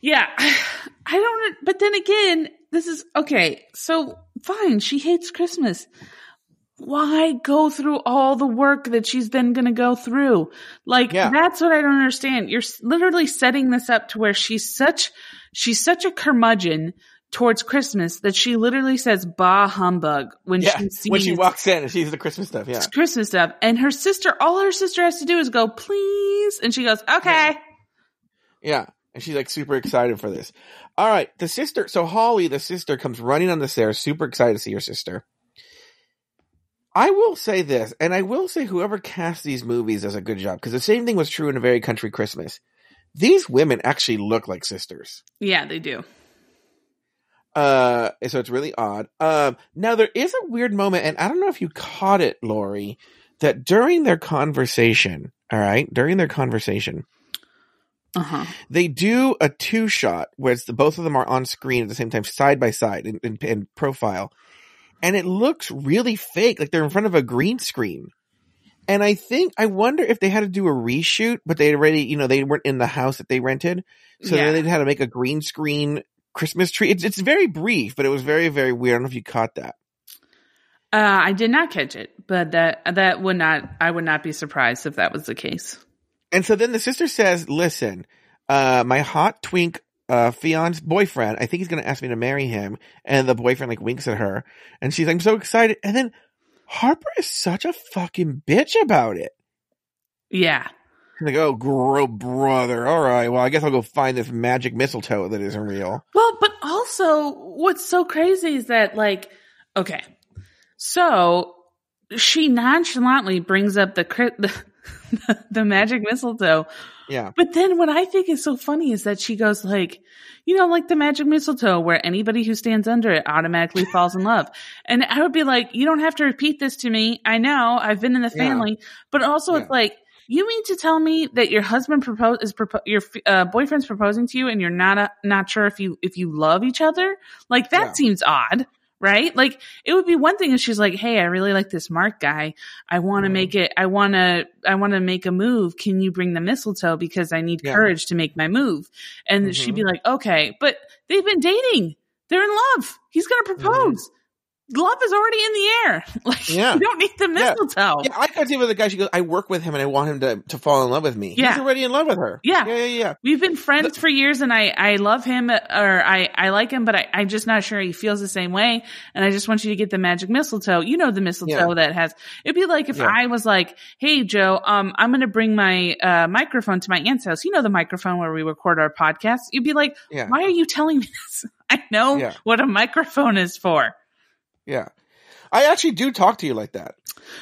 Yeah, I don't. But then again, this is okay. So fine, she hates Christmas. Why go through all the work that she's then going to go through? Like Yeah. that's what I don't understand. You're literally setting this up to where she's such she's such a curmudgeon towards Christmas that she literally says "bah humbug" when Yeah, she sees when she walks in and sees the Christmas stuff. Yeah, it's Christmas stuff. And her sister, all her sister has to do is go, please. And she goes, okay. yeah, and she's like super excited for this. All right, the sister. So Holly, the sister, comes running on the stairs, super excited to see her sister. I will say this, and I will say whoever cast these movies does a good job because the same thing was true in a very country Christmas. These women actually look like sisters. Yeah, they do. Uh, so it's really odd. Um, now there is a weird moment, and I don't know if you caught it, Lauri, that during their conversation, all right, during their conversation, Uh huh. they do a two shot where it's the, both of them are on screen at the same time, side by side in, in, in profile, and it looks really fake, like they're in front of a green screen. And I think I wonder if they had to do a reshoot, but they already, you know, they weren't in the house that they rented, so Yeah. then they had to make a green screen Christmas tree. It's it's very brief, but it was very very weird. I don't know if you caught that. Uh, I did not catch it, but that, that would not, I would not be surprised if that was the case. And so then the sister says, "Listen, uh, my hot twink uh, fiance boyfriend, I think he's going to ask me to marry him." And the boyfriend like winks at her, and she's like, "I'm so excited." And then Harper is such a fucking bitch about it. Yeah. She's like, "Oh, grow brother. All right, well, I guess I'll go find this magic mistletoe that isn't real." Well, but also what's so crazy is that like, okay, so she nonchalantly brings up the, the, the magic mistletoe Yeah, But then what I think is so funny is that she goes like, you know, like the magic mistletoe where anybody who stands under it automatically falls in love. And I would be like, you don't have to repeat this to me. I know I've been in the Yeah. family, but also Yeah. it's like, you mean to tell me that your husband propose is propo- your uh, boyfriend's proposing to you and you're not a, not sure if you if you love each other? Like that Yeah. seems odd, right? Like it would be one thing if she's like, "Hey, I really like this Mark guy. I want to Mhm. make it. I want to. I want to make a move. Can you bring the mistletoe because I need Yeah. courage to make my move?" And she'd Mhm. be like, "Okay," but they've been dating. They're in love. He's gonna propose. Love is already in the air. Like. Yeah. you don't need the mistletoe. yeah. I could see with the guy. She goes, "I work with him, and I want him to to fall in love with me." Yeah. He's already in love with her. Yeah. yeah, yeah, yeah. We've been friends for years and I, I love him or I, I like him, but I, I'm just not sure he feels the same way. And I just want you to get the magic mistletoe. You know, the mistletoe Yeah. that has, it'd be like if Yeah. I was like, Hey, Joe, um, I'm going to bring my, uh, microphone to my aunt's house. You know, the microphone where we record our podcast. You'd be like, Yeah. why are you telling me this? I know Yeah. what a microphone is for. Yeah. I actually do talk to you like that.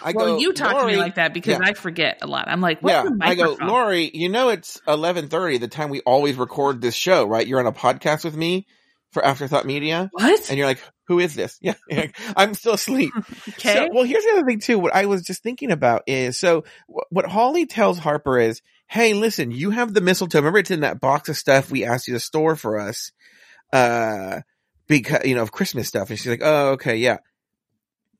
I well, go, you talk to me like that because yeah. I forget a lot. I'm like, yeah, I go. Lauri, you know it's eleven thirty, the time we always record this show, right? You're on a podcast with me for Afterthought Media, what? and you're like, "Who is this?" Yeah, like, I'm still asleep. Okay. So, well, here's the other thing too. What I was just thinking about is so wh- what Holly tells Harper is, "Hey, listen, you have the mistletoe. Remember, it's in that box of stuff we asked you to store for us, uh, because you know of Christmas stuff." And she's like, "Oh, okay, yeah."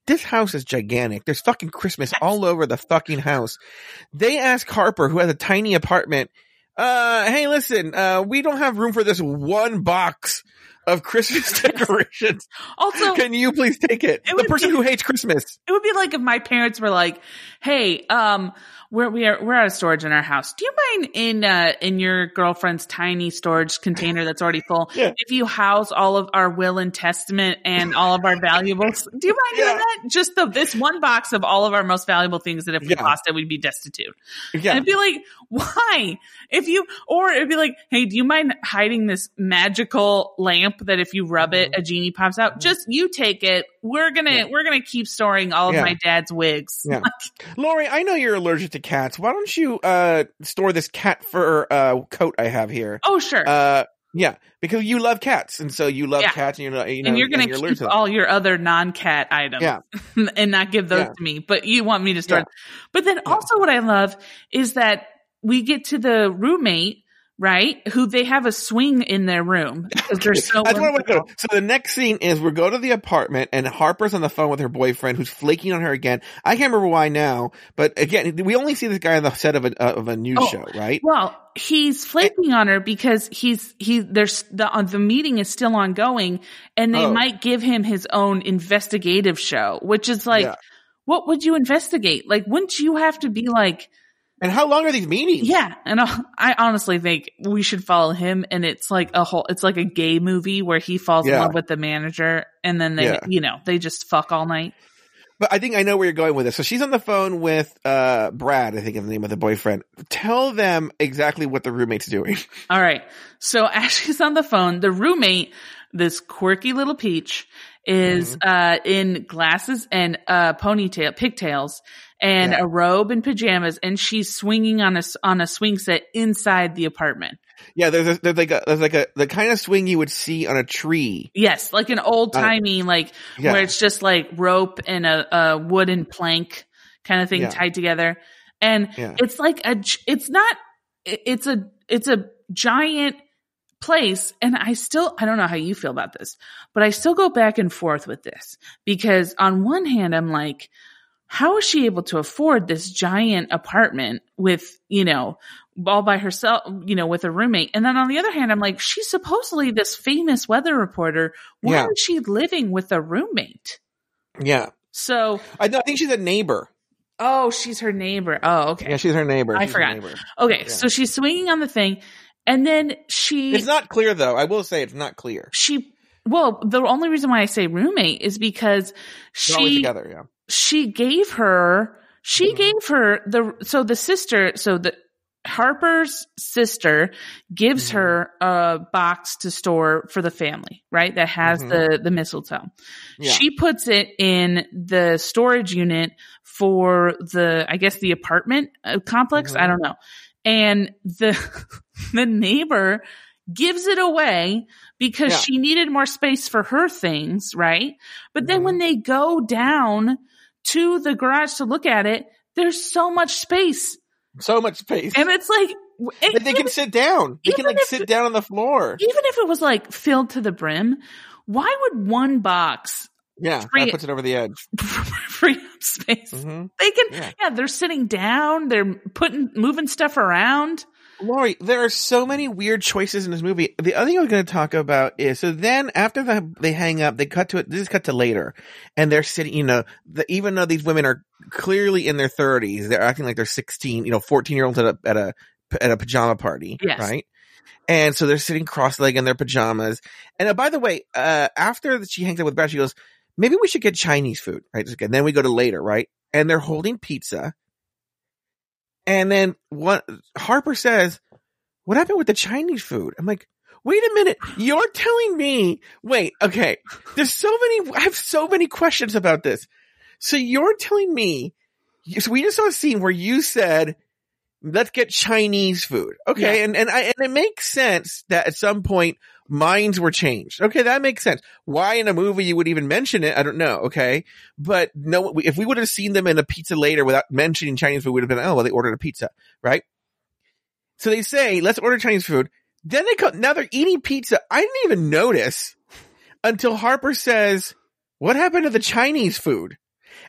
This house is gigantic. There's fucking Christmas all over the fucking house. They ask Harper, who has a tiny apartment, uh, hey, listen, uh, we don't have room for this one box of Christmas decorations. also, Can you please take it? It the person be- who hates Christmas. It would be like if my parents were like, "Hey, um, we're we are we're out of storage in our house. Do you mind in uh in your girlfriend's tiny storage container that's already full Yeah. if you house all of our will and testament and all of our valuables? Do you mind Yeah. doing that? Just the this one box of all of our most valuable things that if we Yeah. lost it, we'd be destitute. Yeah. And I'd be like, why? If you, or it'd be like, hey, do you mind hiding this magical lamp that if you rub it, a genie pops out? Just you take it. We're gonna, Mm-hmm. Yeah. we're gonna keep storing all of Yeah. my dad's wigs. Yeah. Lauri, I know you're allergic to cats. Why don't you uh store this cat fur uh coat I have here? Oh, sure. Uh yeah, because you love cats and so you love Yeah. cats and you're not you know and you're gonna allergic keep to all your other non-cat items Yeah. and not give those Yeah. to me, but you want me to store. Yeah. But then also what I love is that we get to the roommate right? Who they have a swing in their room because they're so. That's what I want to go. So the next scene is we go to the apartment and Harper's on the phone with her boyfriend who's flaking on her again. I can't remember why now, but again, we only see this guy on the set of a uh, of a news Oh. show, right? Well, he's flaking on her because he's he there's the uh, the meeting is still ongoing, and they Oh. might give him his own investigative show, which is like, Yeah. what would you investigate? Like, wouldn't you have to be like, And how long are these meetings? yeah? And I honestly think we should follow him, and it's like a whole, it's like a gay movie where he falls in love with the manager, and then they, Yeah. you know, they just fuck all night. But I think I know where you're going with this. So she's on the phone with uh Brad, I think is the name of the boyfriend. Tell them exactly what the roommate's doing. All right. So as she's on the phone, the roommate, this quirky little peach, is Mm-hmm. uh in glasses and uh ponytail pigtails and Yeah. a robe and pajamas and she's swinging on a on a swing set inside the apartment. yeah, there's a, there's like a there's like a the kind of swing you would see on a tree. Yes, like an old timey like Uh, Yeah. where it's just like rope and a, a wooden plank kind of thing Yeah. tied together. And it's like a it's not it's a it's a giant place and I still I don't know how you feel about this, but I still go back and forth with this because on one hand I'm like how is she able to afford this giant apartment with, you know, all by herself, you know, with a roommate? And then on the other hand, I'm like, she's supposedly this famous weather reporter. Why Yeah. is she living with a roommate? Yeah. So, I, I think she's a neighbor. oh, she's her neighbor. Oh, okay. Yeah, she's her neighbor. I She's forgot. neighbor. Okay. Yeah. So she's swinging on the thing and then she, It's not clear though. I will say it's not clear. she, well, the only reason why I say roommate is because They're always she, together, yeah. She gave her she Mhm. gave her the so the sister so the Harper's sister gives Mhm. her a box to store for the family, right? That has Mhm. the the mistletoe. Yeah. She puts it in the storage unit for the I guess the apartment uh, complex, Mhm. I don't know. And the the neighbor gives it away because Yeah. she needed more space for her things, right? But then when they go down to the garage to look at it, there's so much space. so much space. And it's like, and they can sit down. They can like if- sit down on the floor. even if it was like filled to the brim, why would one box Yeah, free- that puts it over the edge. free up space? hmm They can, Yeah. yeah. they're sitting down, they're putting, moving stuff around. Lauri, there are so many weird choices in this movie. The other thing I was going to talk about is so then after the, they hang up, they cut to it. This is cut to later, and they're sitting. You know, the, even though these women are clearly in their thirties, they're acting like they're sixteen. You know, fourteen year olds at a at a at a pajama party, Yes. right? And so they're sitting cross-legged in their pajamas. And uh, by the way, uh, after she hangs up with Brad, she goes, "Maybe we should get Chinese food, right?" And then we go to later, right? And they're holding pizza. And then what Harper says, what happened with the Chinese food? I'm like, wait a minute. You're telling me, wait, okay. There's so many, I have so many questions about this. So you're telling me, so we just saw a scene where you said, let's get Chinese food. Okay. Yeah. And, and I, and it makes sense that at some point minds were changed. Okay. That makes sense. Why in a movie you would even mention it? I don't know. Okay. But no, if we would have seen them in a pizza later without mentioning Chinese food, we would have been, oh, well, they ordered a pizza, right? So they say, let's order Chinese food. Then they come, now they're eating pizza. I didn't even notice until Harper says, what happened to the Chinese food?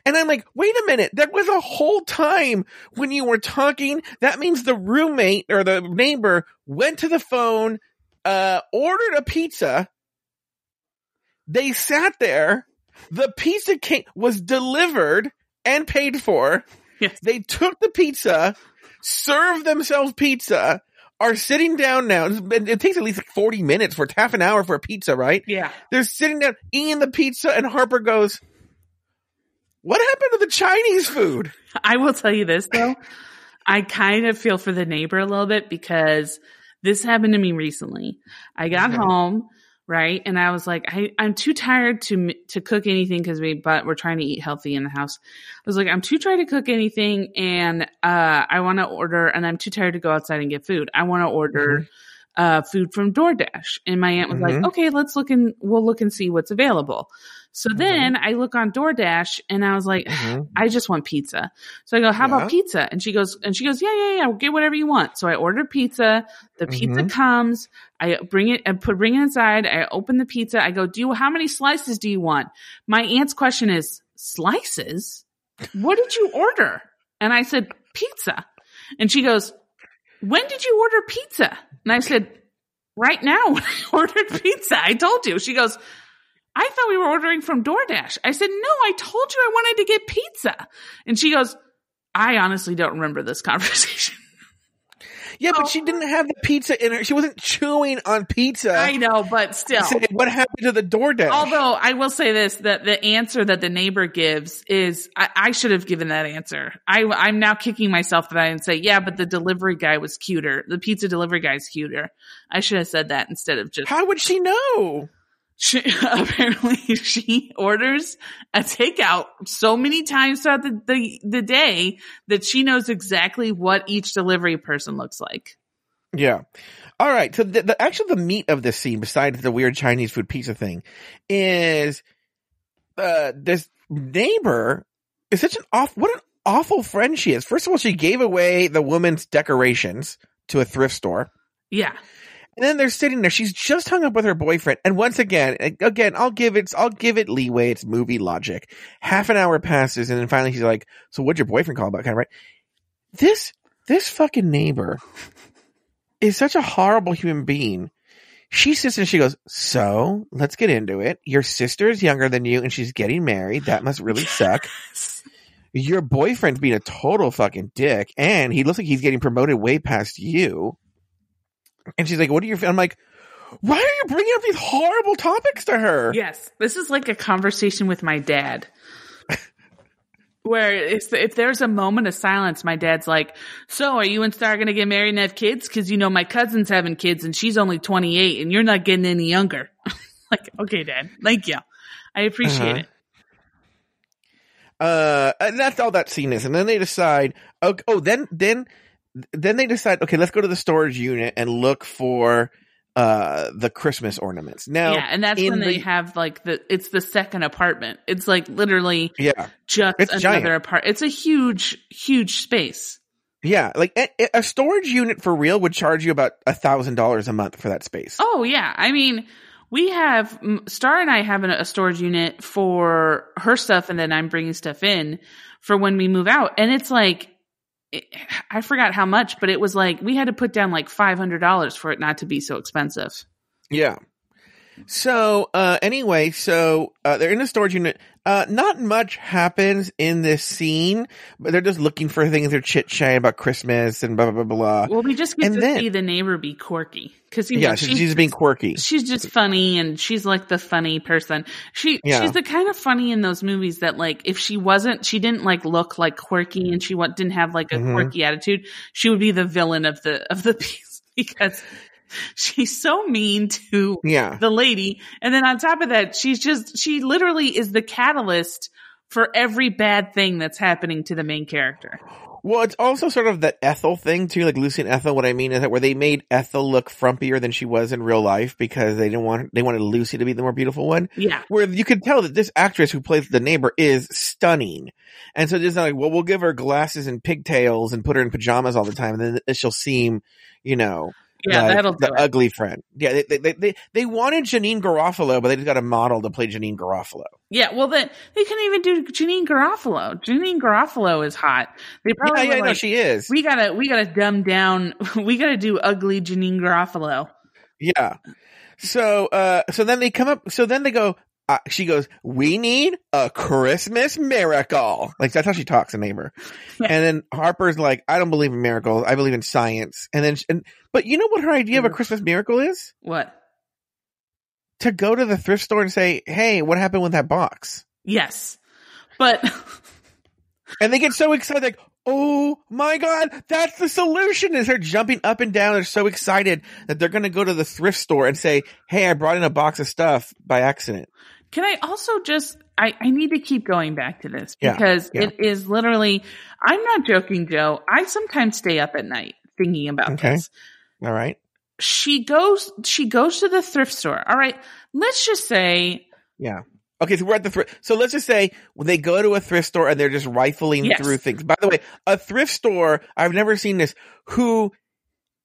And I'm like, wait a minute. That was a whole time when you were talking. That means the roommate or the neighbor went to the phone, uh, ordered a pizza. They sat there. The pizza came, was delivered and paid for. Yes. They took the pizza, served themselves pizza, are sitting down now. It takes at least like 40 minutes for half an hour for a pizza, right? Yeah. They're sitting down eating the pizza and Harper goes, what happened to the Chinese food? I will tell you this though. I kind of feel for the neighbor a little bit because this happened to me recently. I got Okay. home, right? And I was like, I, I'm too tired to, to cook anything because we, but we're trying to eat healthy in the house. I was like, I'm too tired to cook anything and, uh, I want to order and I'm too tired to go outside and get food. I want to order, uh, food from DoorDash. And my aunt was Mhm. like, okay, let's look and we'll look and see what's available. So Mhm. then I look on DoorDash and I was like, Mhm. I just want pizza. So I go, how Yeah. about pizza? And she goes, and she goes, yeah, yeah, yeah, get whatever you want. So I ordered pizza. The pizza Mhm. comes. I bring it and put, bring it inside. I open the pizza. I go, do you, how many slices do you want? My aunt's question is slices. What did you order? And I said, pizza. And she goes, when did you order pizza? And I said, right now when I ordered pizza. I told you. She goes, I thought we were ordering from DoorDash. I said, no, I told you I wanted to get pizza. And she goes, I honestly don't remember this conversation. Yeah, but she didn't have the pizza in her. She wasn't chewing on pizza. I know, but still. What happened to the DoorDash? Although I will say this, that the answer that the neighbor gives is, I, I should have given that answer. I, I'm now kicking myself that I didn't say, yeah, but the delivery guy was cuter. The pizza delivery guy's cuter. I should have said that instead of just, how would she know? She, apparently she orders a takeout so many times throughout the, the, the day that she knows exactly what each delivery person looks like. Yeah. All right. So the, the actually the meat of this scene, besides the weird Chinese food pizza thing, is uh this neighbor is such an off. What an awful friend she is. First of all, she gave away the woman's decorations to a thrift store. Yeah. And then they're sitting there. She's just hung up with her boyfriend. And once again, again, I'll give it, I'll give it leeway. It's movie logic. Half an hour passes and then finally he's like, so what'd your boyfriend call about? Kind of right. This, this fucking neighbor is such a horrible human being. She sits and she goes, so let's get into it. Your sister is younger than you and she's getting married. That must really suck. Your boyfriend's being a total fucking dick and he looks like he's getting promoted way past you. And she's like, what are you, I'm like, why are you bringing up these horrible topics to her? Yes, this is like a conversation with my dad. Where if, if there's a moment of silence, my dad's like, "So, are you and Star going to get married and have kids? Because you know my cousin's having kids and she's only 28, and you're not getting any younger." like, okay, Dad, thank you, I appreciate Uh-huh. it. Uh, and that's all that scene is. And then they decide, oh, oh, then, then, then they decide, okay, let's go to the storage unit and look for, uh, the Christmas ornaments. Now, yeah, and that's when they the- have like the it's the second apartment. It's like literally yeah, just It's another giant. apart. It's a huge, huge space. yeah, like a, a storage unit for real would charge you about a thousand dollars a month for that space. Oh yeah, I mean, we have Star and I have an, a storage unit for her stuff, and then I'm bringing stuff in for when we move out, and it's like. It- I forgot how much, but it was like we had to put down like five hundred dollars for it not to be so expensive. Yeah. So, uh, anyway, so, uh, they're in the storage unit. Uh, not much happens in this scene, but they're just looking for things. They're chit chatting about Christmas and blah, blah, blah, blah. Well, we just get And to then- see the neighbor be quirky because you yeah, know, she's, she's, being quirky. she's just funny and she's like the funny person. She Yeah. she's the kind of funny in those movies that like if she wasn't she didn't like look like quirky and she didn't have like a Mhm. quirky attitude, she would be the villain of the of the piece because she's so mean to Yeah. the lady and then on top of that she's just she literally is the catalyst for every bad thing that's happening to the main character. Well, it's also sort of that Ethel thing too, like Lucy and Ethel. What I mean is that where they made Ethel look frumpier than she was in real life because they didn't want, they wanted Lucy to be the more beautiful one. Yeah. Where you could tell that this actress who plays the neighbor is stunning. And so just like, well, we'll give her glasses and pigtails and put her in pajamas all the time and then she'll seem, you know, Yeah, like that'll do the it. ugly friend. Yeah, they, they, they, they wanted Janeane Garofalo, but they just got a model to play Janeane Garofalo. Yeah, well, then they couldn't even do Janeane Garofalo. Janeane Garofalo is hot. They probably yeah, were no, she is. we gotta, we gotta dumb down. We gotta do ugly Janeane Garofalo. Yeah. So, uh, so then they come up, so then they go, uh, she goes, we need a Christmas miracle. Like that's how she talks, to neighbor. Yeah. And then Harper's like, I don't believe in miracles. I believe in science. And then, she, and, but you know what her idea of a Mhm. Christmas miracle is? What? To go to the thrift store and say, Hey, what happened with that box? Yes, but And they get so excited, like, Oh my God, that's the solution. And they're jumping up and down. They're so excited that they're going to go to the thrift store and say, Hey, I brought in a box of stuff by accident. Can I also just? I, I need to keep going back to this Yeah, because yeah. it is literally. I'm not joking, Joe. I sometimes stay up at night thinking about Okay. this. All right. she goes she goes to the thrift store. All right. Let's just say Yeah. Okay, so we're at the thrift. So let's just say they go to a thrift store and they're just rifling Yes. through things. By the way, a thrift store, I've never seen this, who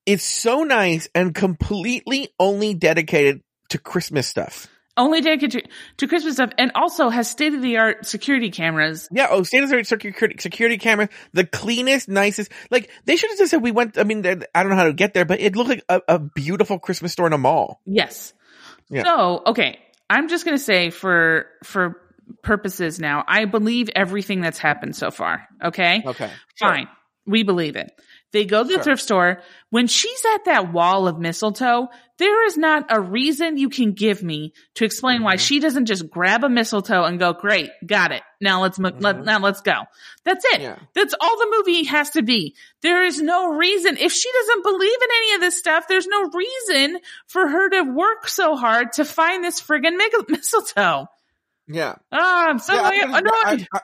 is so nice and completely only dedicated to Christmas stuff. Only dedicated to, to Christmas stuff and also has state of the art security cameras. Yeah, oh, state of the art security, security camera, the cleanest, nicest. Like, they should have just said we went, I mean, I don't know how to get there, but it looked like a, a beautiful Christmas store in a mall. Yes. Yeah. So, okay. I'm just going to say for, for purposes now, I believe everything that's happened so far. Okay. Okay. Fine. We believe it. They go to the Sure. thrift store. When she's at that wall of mistletoe, there is not a reason you can give me to explain why Mhm. she doesn't just grab a mistletoe and go, great, got it. Now let's, mo- let, now let's go. That's it. Yeah. That's all the movie has to be. There is no reason. If she doesn't believe in any of this stuff, there's no reason for her to work so hard to find this friggin' mistletoe. Yeah. Ah, I'm so Yeah, I I,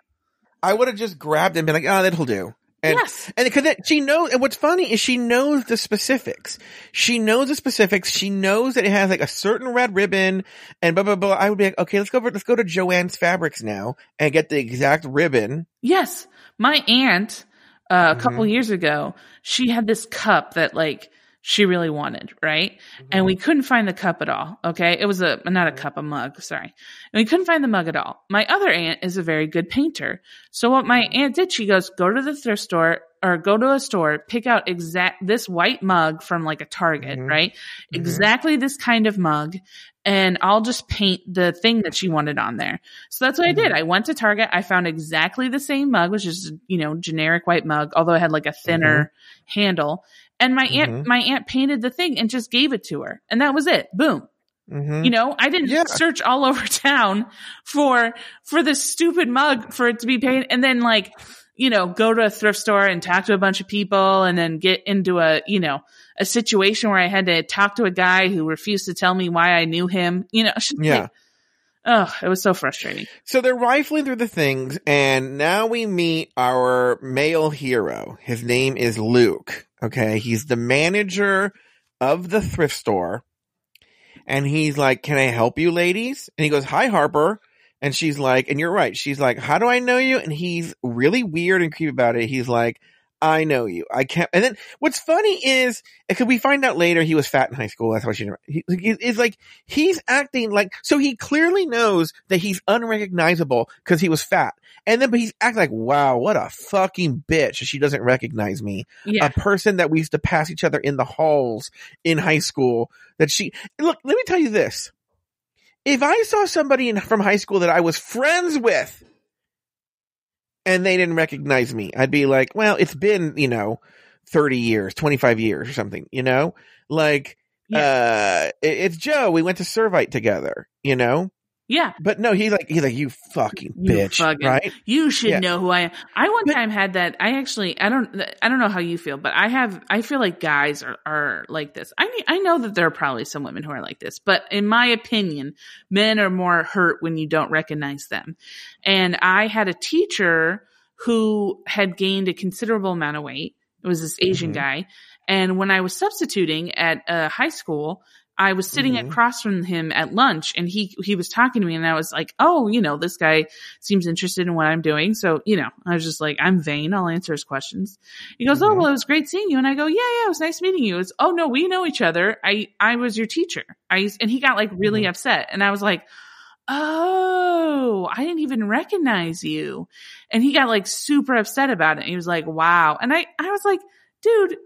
I, would have just grabbed it and been like, oh, that'll do. And, yes. and because she knows, and what's funny is she knows the specifics. She knows the specifics. She knows that it has like a certain red ribbon and blah, blah, blah. I would be like, okay, let's go, over, let's go to Joanne's Fabrics now and get the exact ribbon. Yes. My aunt, uh, a couple years ago, she had this cup that like she really wanted, right? And mm-hmm. we couldn't find the cup at all. Okay. It was a, not a mm-hmm. cup, a mug. Sorry. And we couldn't find the mug at all. My other aunt is a very good painter. So what my mm-hmm. aunt did, she goes, go to the thrift store or go to a store, pick out exact this white mug from like a Target, Mhm. right? Mhm. Exactly this kind of mug. And I'll just paint the thing that she wanted on there. So that's what I did. I went to Target. I found exactly the same mug, which is, you know, generic white mug, although it had like a thinner handle. And my aunt, Mhm. my aunt painted the thing and just gave it to her. And that was it. Boom. Mhm. You know, I didn't Yeah. search all over town for, for this stupid mug for it to be painted and then like, you know, go to a thrift store and talk to a bunch of people and then get into a, you know, a situation where I had to talk to a guy who refused to tell me why I knew him. You know, Yeah. like, oh, it was so frustrating. So they're rifling through the things, and now we meet our male hero. His name is Luke. Okay. He's the manager of the thrift store. And he's like, Can I help you, ladies? And he goes, Hi, Harper. And she's like, And you're right. She's like, How do I know you? And he's really weird and creepy about it. He's like, I know you. I can't. And then what's funny is, because we find out later he was fat in high school. That's why she. He, he- it's like he's acting like so. He clearly knows that he's unrecognizable because he was fat, and then but he's acting like, wow, what a fucking bitch. She doesn't recognize me. Yeah. A person that we used to pass each other in the halls in high school. That she look. Let me tell you this. If I saw somebody in, from high school that I was friends with and they didn't recognize me, I'd be like, well, it's been, you know, 30 years, 25 years or something, you know, like, uh, it- it's Joe. We went to Servite together, you know, Yeah. but no, he's like, he's like, you fucking You bitch, fucking- right? You should Yeah. know who I am. I one But- time had that. I actually, I don't, I don't know how you feel, but I have, I feel like guys are, are like this. I mean, I know that there are probably some women who are like this, but in my opinion, men are more hurt when you don't recognize them. And I had a teacher who had gained a considerable amount of weight. It was this Asian Mhm. guy. And when I was substituting at a high school, I was sitting Mhm. across from him at lunch and he, he was talking to me and I was like, Oh, you know, this guy seems interested in what I'm doing. So, you know, I was just like, I'm vain. I'll answer his questions. He goes, Oh, Mhm. well, it was great seeing you. And I go, Yeah, yeah, it was nice meeting you. It's, Oh no, we know each other. I, I was your teacher. I, used- and he got like really Mhm. upset and I was like, Oh, I didn't even recognize you. And he got like super upset about it. He was like, wow. And I, I was like, dude,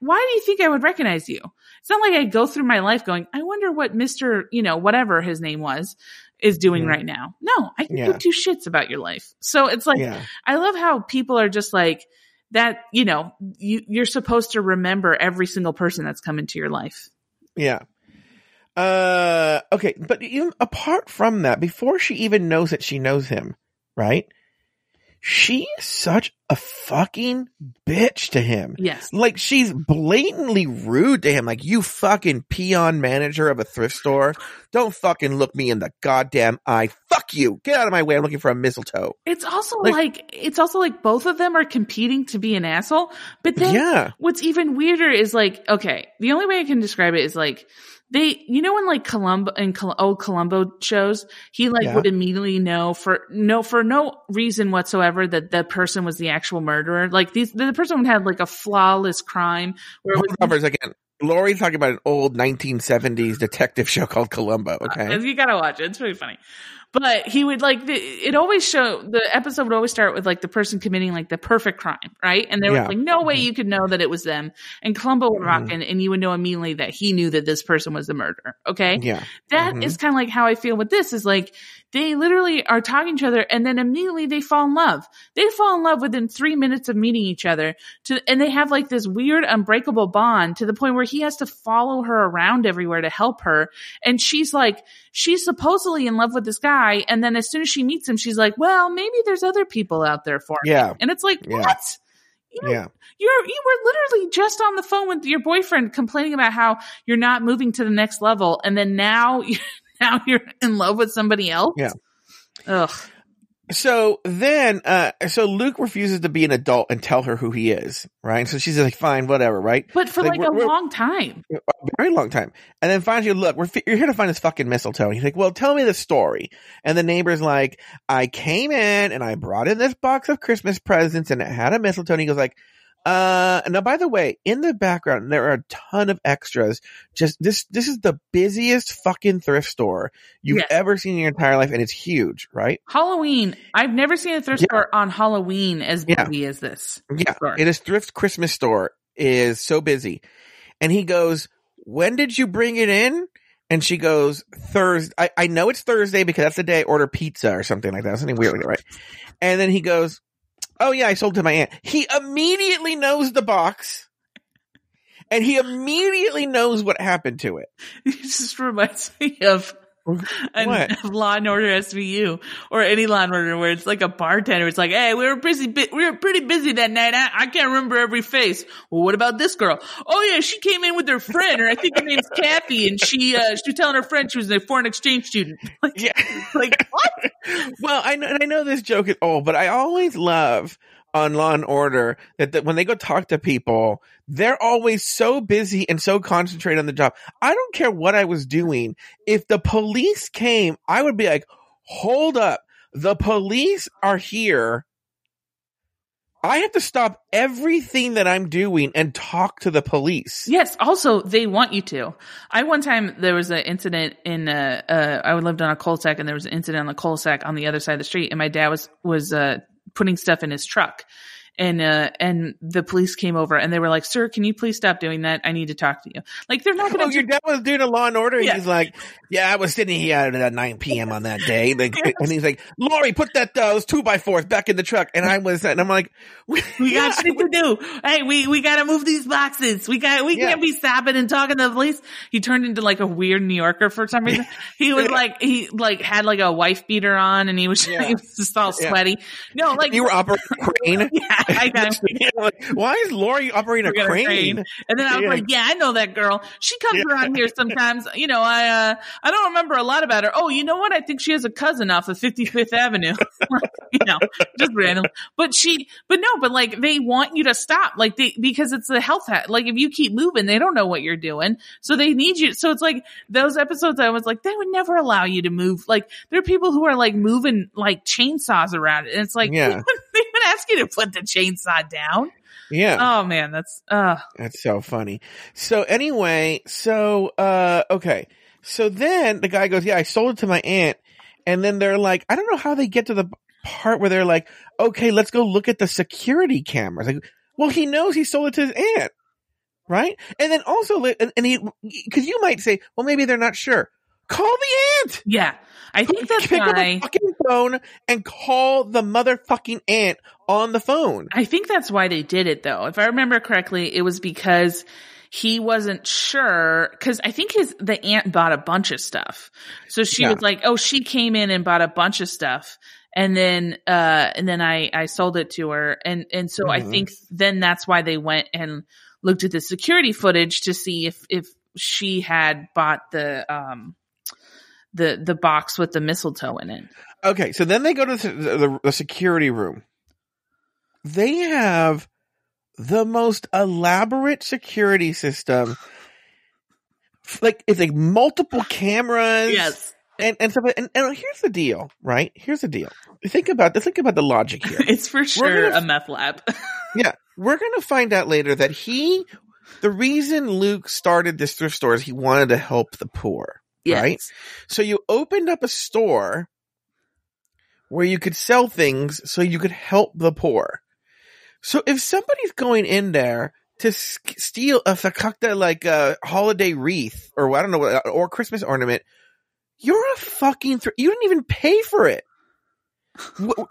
why do you think I would recognize you? It's not like I go through my life going, I wonder what Mr. You know, whatever his name was is doing Mhm. right now. No, I can Yeah. give two shits about your life. So it's like, yeah. I love how people are just like that, you know, you, you're supposed to remember every single person that's come into your life. Yeah. Uh, okay, but even apart from that, before she even knows that she knows him, right? She is such a fucking bitch to him. Yes. Like she's blatantly rude to him. Like you fucking peon manager of a thrift store. Don't fucking look me in the goddamn eye. Fuck you. Get out of my way. I'm looking for a mistletoe. It's also Like- like, it's also like both of them are competing to be an asshole. But then Yeah. what's even weirder is like, okay, the only way I can describe it is like they, you know, in like Columbo in Col- old Columbo shows, he like Yeah. would immediately know for no for no reason whatsoever that the person was the actual murderer. Like these, the person have like a flawless crime where it Hold was on for a second. Lauri's talking about an old 1970s detective show called Columbo. Okay. Uh, you gotta watch it. It's pretty funny. But he would like it always show the episode would always start with like the person committing like the perfect crime, right? And there Yeah. was like no way you could know that it was them. And Columbo would rock Mhm. in, and you would know immediately that he knew that this person was the murderer. Okay, Yeah. That is Mhm. kind of like how I feel with this. Is like they literally are talking to each other, and then immediately they fall in love. They fall in love within three minutes of meeting each other. To and they have like this weird unbreakable bond to the point where he has to follow her around everywhere to help her. And she's like, she's supposedly in love with this guy. And then as soon as she meets him, she's like, well, maybe there's other people out there for me. Yeah. And it's like, Yeah. what? You Yeah. You're, you were literally just on the phone with your boyfriend complaining about how you're not moving to the next level. And then now, now you're in love with somebody else. Yeah. Ugh. So then, uh, so Luke refuses to be an adult and tell her who he is, right? So she's like, fine, whatever, right? But for Like, like, a long time. a very long time. And then finally, look, we're you're here to find this fucking mistletoe. And he's like, well, tell me the story. And the neighbor's like, I came in and I brought in this box of Christmas presents and it had a mistletoe. And he goes like, uh, now by the way, in the background, there are a ton of extras. Just this, this is the busiest fucking thrift store you've Yes. ever seen in your entire life. And it's huge, right? Halloween. I've never seen a thrift Yeah. store on Halloween as Yeah. busy as this. Yeah. Store. It is thrift Christmas store is so busy. And he goes, when did you bring it in? And she goes, Thursday. I, I know it's Thursday because that's the day I order pizza or something like that. Something weird like that, right? And then he goes, Oh yeah, I sold to my aunt. He immediately knows the box. And he immediately knows what happened to it. It just reminds me of an, What? Law and Order SVU or any Law and Order where it's like a bartender. It's like, hey, we were busy, bu- we were pretty busy that night. I, I can't remember every face. Well, what about this girl? Oh yeah, she came in with her friend, or I think her name's Kathy, and she uh, she was telling her friend she was a foreign exchange student. Like, Yeah. like what? well, I know, and I know this joke is old, but I always love on Law and Order that, that when they go talk to people, they're always so busy and so concentrated on the job. I don't care what I was doing. If the police came, I would be like, hold up. The police are here. I have to stop everything that I'm doing and talk to the police. Yes. Also, they want you to. I one time there was an incident in uh, uh I lived on a cul-de-sac and there was an incident on the cul-de-sac on the other side of the street and my dad was was uh putting stuff in his truck. And uh and the police came over and they were like, "Sir, can you please stop doing that? I need to talk to you." Like they're not going to. Oh, to your dad was doing a Law and Order. and Yeah. He's like, "Yeah, I was sitting here at 9 p.m. on that day." Like, and he's like, "Lauri, put that uh, those two by fours back in the truck." And I was, and I'm like, We yeah, got shit to do. Hey, we, we gotta move these boxes. We got, we Yeah. can't be stopping and talking to the police. He turned into like a weird New Yorker for some reason. He was like, he like had like a wife beater on and he was, he was just all sweaty. No, like, you were operating a crane. yeah, I got. Like, Why is Lauri operating a got a crane? crane. And then I was Yeah. like, yeah, I know that girl. She comes Yeah. around here sometimes. You know, I, uh, I don't remember a lot about her. Oh, you know what? I think she has a cousin off of 55th Avenue. you know, just random. But she, but no, but like they want you to stop. Like they, because it's a health hat. Like if you keep moving, they don't know what you're doing. So they need you. So it's like those episodes I was like, they would never allow you to move. Like there are people who are like moving like chainsaws around. And it's like, Yeah. they ask you to put the chainsaw down. Yeah, Oh man, that's, uh, that's so funny. So anyway, so uh, okay, so then the guy goes, "Yeah, I sold it to my aunt," and then they're like, I don't know how they get to the part where they're like, "Okay, let's go look at the security cameras." Like, well, he knows he sold it to his aunt, right? And then also, and, and he, because you might say, well, maybe they're not sure. Call the aunt. Yeah, I think that's Pick up why. the fucking phone and call the motherfucking aunt on the phone. I think that's why they did it though. If I remember correctly, it was because he wasn't sure because I think his the aunt bought a bunch of stuff. So she Yeah. was like, "Oh, she came in and bought a bunch of stuff." and then uh and then I I sold it to her and and so I Mhm. think then that's why they went and looked at the security footage to see if if she had bought the um the the box with the mistletoe in it. Okay, so then they go to the, the, the security room. They have the most elaborate security system. Like it's like multiple cameras. Yes. And and stuff. And, and here's the deal, right? Here's the deal. Think about think about the logic here. it's for sure gonna- a meth lab. yeah, we're gonna find out later that he, the reason Luke started this thrift store is he wanted to help the poor. Right? So you opened up a store where you could sell things so you could help the poor. So if somebody's going in there to s- steal a fakakta like a holiday wreath or I don't know what or Christmas ornament, you're a fucking thr you didn't even pay for it.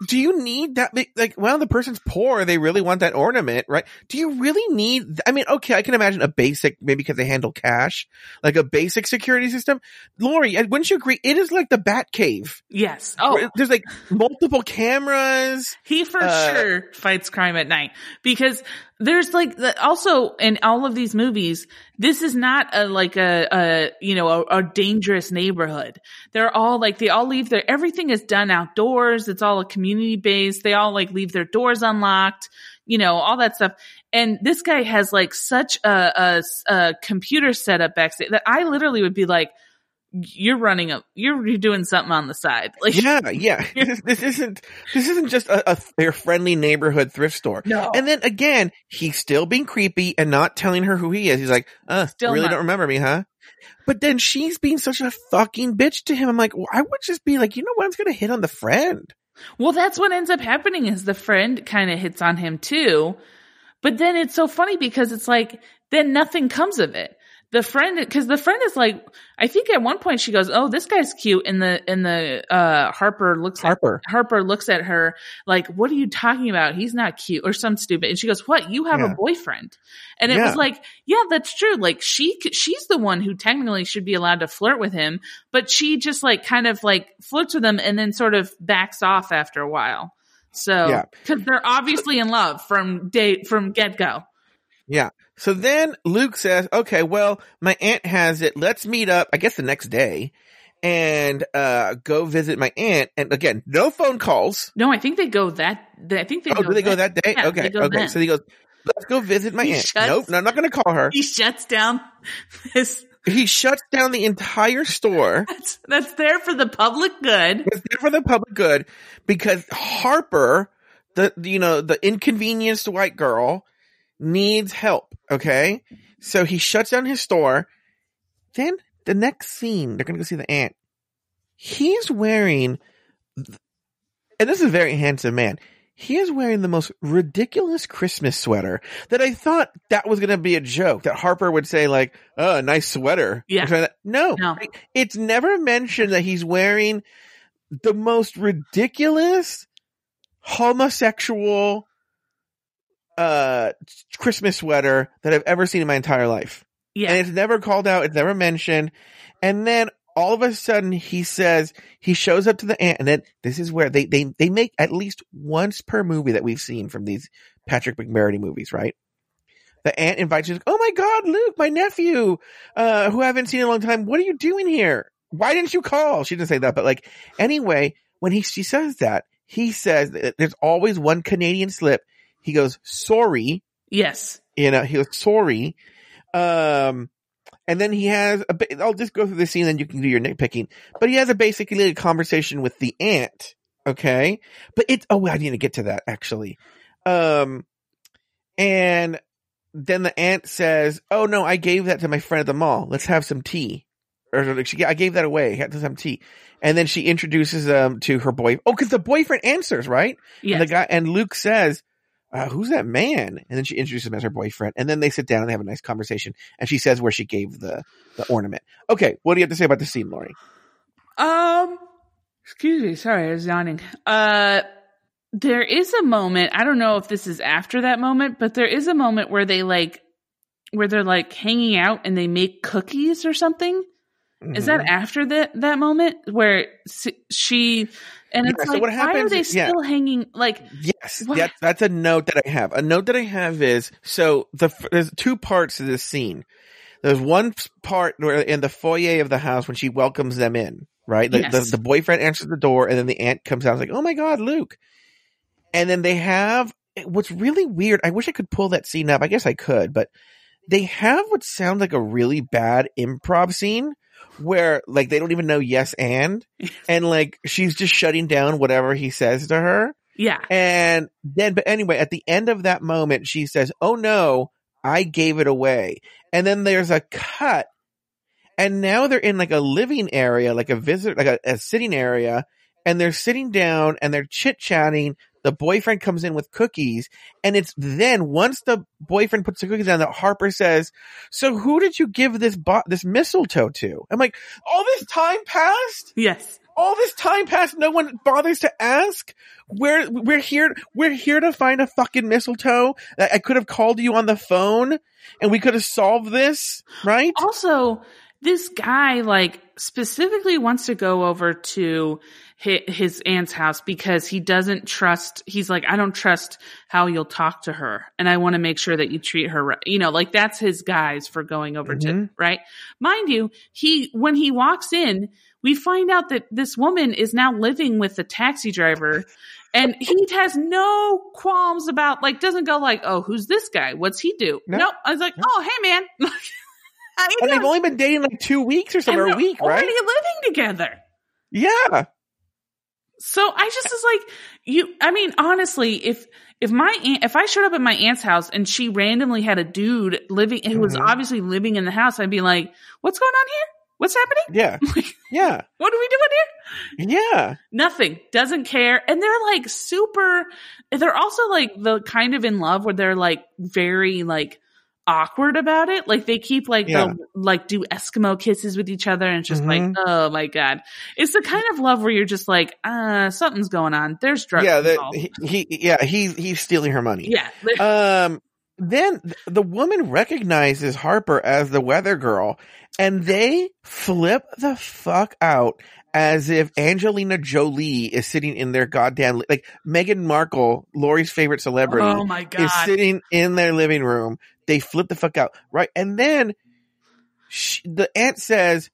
Do you need that? Like, well, the person's poor. They really want that ornament, right? Do you really need? I mean, okay, I can imagine a basic, maybe because they handle cash, like a basic security system. Lauri, uh, wouldn't you agree? It is like the Bat Cave. Yes. Oh, There's like multiple cameras. He for Uh, sure fights crime at night because there's like the, also in all of these movies, this is not a like a, a you know a, a dangerous neighborhood. They're all like they all leave their everything is done outdoors. It's all a community based. They all like leave their doors unlocked. You know all that stuff. And this guy has like such a, a, a computer setup backstage that I literally would be like, "You're running a you're, you're doing something on the side." Like Yeah, yeah. This, isn't this isn't just a, a, a friendly neighborhood thrift store. no. And then again, he's still being creepy and not telling her who he is. He's like, uh, Still really not. don't remember me, huh? But then she's being such a fucking bitch to him. I'm like, well, I would just be like, you know what? I'm gonna hit on the friend. Well, that's what ends up happening is the friend kind of hits on him too. But then it's so funny because it's like, then nothing comes of it. The friend, cause the friend is like, I think at one point she goes, Oh, this guy's cute. And the, and the, uh, Harper looks at, Harper. Harper looks at her like, what are you talking about? He's not cute or some stupid. And she goes, what? You have Yeah. a boyfriend. And it Yeah. was like, yeah, that's true. Like she, she's the one who technically should be allowed to flirt with him, but she just like kind of like flirts with him and then sort of backs off after a while. So, Yeah. cause they're obviously in love from day, from get go. So then Luke says, okay, well, my aunt has it. Let's meet up, I guess the next day and, uh, go visit my aunt. And again, no phone calls. No, I think they go that, I think they Oh, go do they go that- that day? Yeah, okay. Okay. then. So he goes, let's go visit my He aunt. shuts- Nope. No, I'm not going to call her. He shuts down this, He shuts down the entire store. that's, that's there for the public good. It's there for the public good because Harper, the, you know, the inconvenienced white girl needs help. Okay. So he shuts down his store. Then the next scene, they're going to go see the aunt. He's wearing, and this is a very handsome man. He is wearing the most ridiculous Christmas sweater that I thought that was going to be a joke that Harper would say like, "Oh, nice sweater." Yeah. Or something like that. No, No. it's never mentioned that he's wearing the most ridiculous homosexual uh Christmas sweater that I've ever seen in my entire life. Yeah. And it's never called out, it's never mentioned. And then all of a sudden he says he shows up to the aunt and then this is where they they they make at least once per movie that we've seen from these Patrick McBrearty movies, right? The aunt invites you, oh my god, Luke, my nephew, uh, who I haven't seen in a long time. What are you doing here? Why didn't you call? She didn't say that, but like, anyway, when he, she says that, he says that there's always one Canadian slip. He goes, sorry, yes. you know, he goes, sorry. Um, and then he has a bit, I'll just go through the scene, then you can do your nitpicking, but he has a basically a conversation with the aunt. Okay. But it's, oh, I need to get to that actually. Um, and then the aunt says, "Oh no, I gave that to my friend at the mall. Let's have some tea." Or she, I gave that away. Had to have some tea. And then she introduces them to her boy. Oh, because the boyfriend answers, right? Yes. And the guy and Luke says, uh, "Who's that man?" And then she introduces him as her boyfriend. And then they sit down and they have a nice conversation. And she says where she gave the the ornament. Okay, what do you have to say about the scene, Lauri? Um, excuse me. Sorry, I was yawning. Uh, there is a moment. I don't know if this is after that moment, but there is a moment where they like, where they're like hanging out and they make cookies or something. Is that Mhm. after that that moment where she and it's Yeah, so like what why are happens they is- yeah. still hanging like Yes, What? that's that's a note that I have. A note that I have is so the there's two parts to this scene. There's one part where in the foyer of the house when she welcomes them in, right? The, Yes. the, the boyfriend answers the door, and then the aunt comes out. like, "Oh my god, Luke!" And then they have eh, what's really weird. I wish I could pull that scene up. I guess I could, but they have what sounds like a really bad improv scene where like they don't even know yes and and like she's just shutting down whatever he says to her. yeah And then, but anyway, at the end of that moment, she says, Oh no, I gave it away. And then there's a cut. And now they're in like a living area, like a visit, like a, a sitting area. And they're sitting down and they're chit chatting. The boyfriend comes in with cookies. And it's then once the boyfriend puts the cookies down that Harper says, so who did you give this bo- this mistletoe to? I'm like, all this time passed? yes all this time passed, no one bothers to ask. We're we're here we're here to find a fucking mistletoe. I, I could have called you on the phone and we could have solved this, right? also this guy like specifically wants to go over to his, aunt's house because he doesn't trust he's like i don't trust how you'll talk to her and i want to make sure that you treat her right you know like that's his guys for going over to Mhm. right mind you he when he walks in we find out that this woman is now living with the taxi driver and he has no qualms about like doesn't go like oh who's this guy what's he do No. no i was like No. oh hey man And they've only been dating like two weeks or something, or a week, already right? living together. Yeah. So I just was like, you. I mean, honestly, if if my aunt, if I showed up at my aunt's house and she randomly had a dude living who was Mhm. obviously living in the house, I'd be like, "What's going on here? What's happening? Yeah. Like, Yeah. what are we doing here?" Yeah. Nothing. Doesn't care. And they're like super. They're also like the kind of in love where they're like very like awkward about it. Like they keep like Yeah. like do Eskimo kisses with each other and it's just like, Mhm. oh my God. It's the kind of love where you're just like, uh, something's going on. There's drugs. Yeah. He, he, yeah, he's, he's stealing her money. yeah. Um, then the woman recognizes Harper as the weather girl and they flip the fuck out as if Angelina Jolie is sitting in their goddamn, like Meghan Markle, Lauri's favorite celebrity, oh my God. is sitting in their living room. They flip the fuck out. Right. And then she, the aunt says,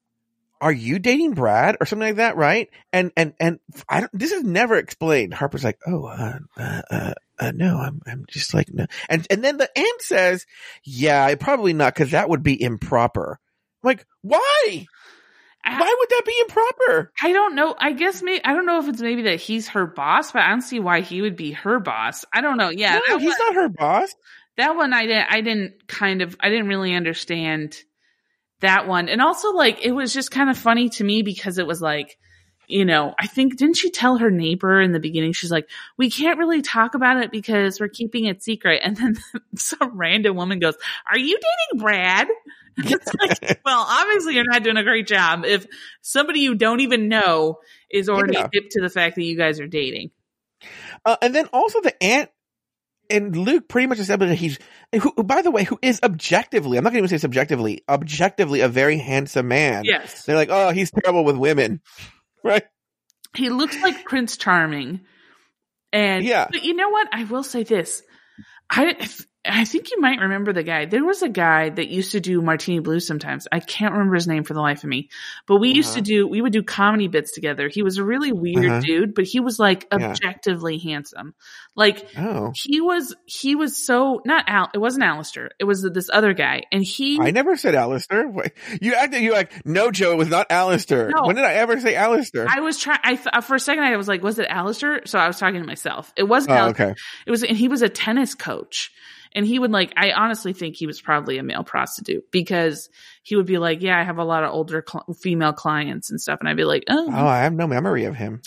are you dating Brad or something like that? Right. And, and, and I don't, this is never explained. Harper's like, oh, uh, uh, uh, uh, no, I'm, I'm just like, no. And, and then the aunt says, yeah, I probably not because that would be improper. I'm like, why? Why would that be improper? I don't know. I guess maybe I don't know if it's maybe that he's her boss, but I don't see why he would be her boss. I don't know. Yeah, no, he's not her boss. That one I didn't. I didn't kind of. I didn't really understand that one, and also like it was just kind of funny to me because it was like, you know, I think didn't she tell her neighbor in the beginning? She's like, we can't really talk about it because we're keeping it secret, and then some random woman goes, "Are you dating Brad?" It's like, well, obviously you're not doing a great job if somebody you don't even know is already Yeah. hip to the fact that you guys are dating. Uh, and then also the aunt and Luke pretty much established that he's, who, who, by the way, who is objectively, I'm not going to even say subjectively, objectively a very handsome man. Yes. They're like, oh, he's terrible with women. Right? He looks like Prince Charming. And Yeah. but you know what? I will say this. I I think you might remember the guy. There was a guy that used to do Martini Blues sometimes. I can't remember his name for the life of me. But we used to Uh-huh. do we would do comedy bits together. He was a really weird Uh-huh. dude, but he was like Yeah. objectively handsome. Like Oh. he was he was so not Al it wasn't Alistair. It was this other guy. And he I never said Alistair. You acted, you like, no, Joe, it was not Alistair. No. When did I ever say Alistair? I was trying. I th- for a second I was like, was it Alistair? So I was talking to myself. It wasn't. oh, Alistair. okay. It was, and he was a tennis coach. And he would like, I honestly think he was probably a male prostitute because he would be like, yeah, I have a lot of older cl- female clients and stuff. And I'd be like, oh, Oh, I have no memory of him.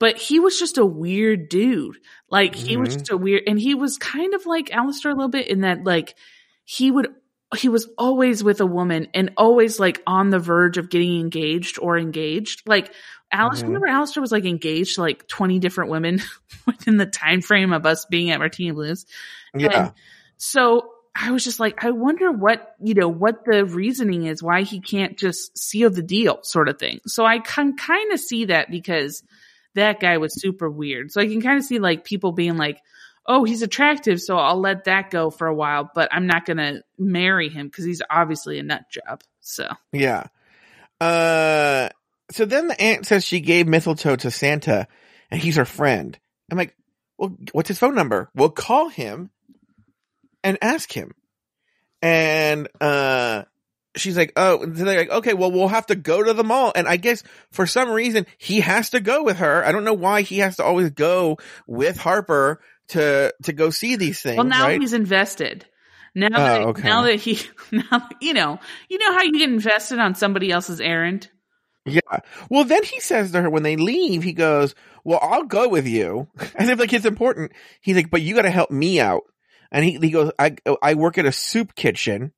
but he was just a weird dude. Like he was Mhm. just a weird, and he was kind of like Alistair a little bit in that like he would, he was always with a woman and always like on the verge of getting engaged or engaged. Like Alistair, Mhm. remember Alistair was like engaged to like 20 different women within the time frame of us being at Martini Blues. Yeah. And so I was just like, I wonder what, you know, what the reasoning is why he can't just seal the deal sort of thing. So I can kind of see that because that guy was super weird. So I can kind of see like people being like, oh, he's attractive. So I'll let that go for a while, but I'm not going to marry him because he's obviously a nut job. So Yeah. Uh, so then the aunt says she gave mistletoe to Santa and he's her friend. I'm like, well, what's his phone number? We'll call him and ask him. And, uh, she's like, oh, so they're like, okay, well, we'll have to go to the mall. And I guess for some reason he has to go with her. I don't know why he has to always go with Harper to, to go see these things. well, now right? he's invested. Now Oh, okay. now that he, now, you know, you know how you get invested on somebody else's errand. Yeah. Well, then he says to her when they leave, he goes, well, I'll go with you. As if like it's important. He's like, but you got to help me out. And he, he goes, I, I work at a soup kitchen.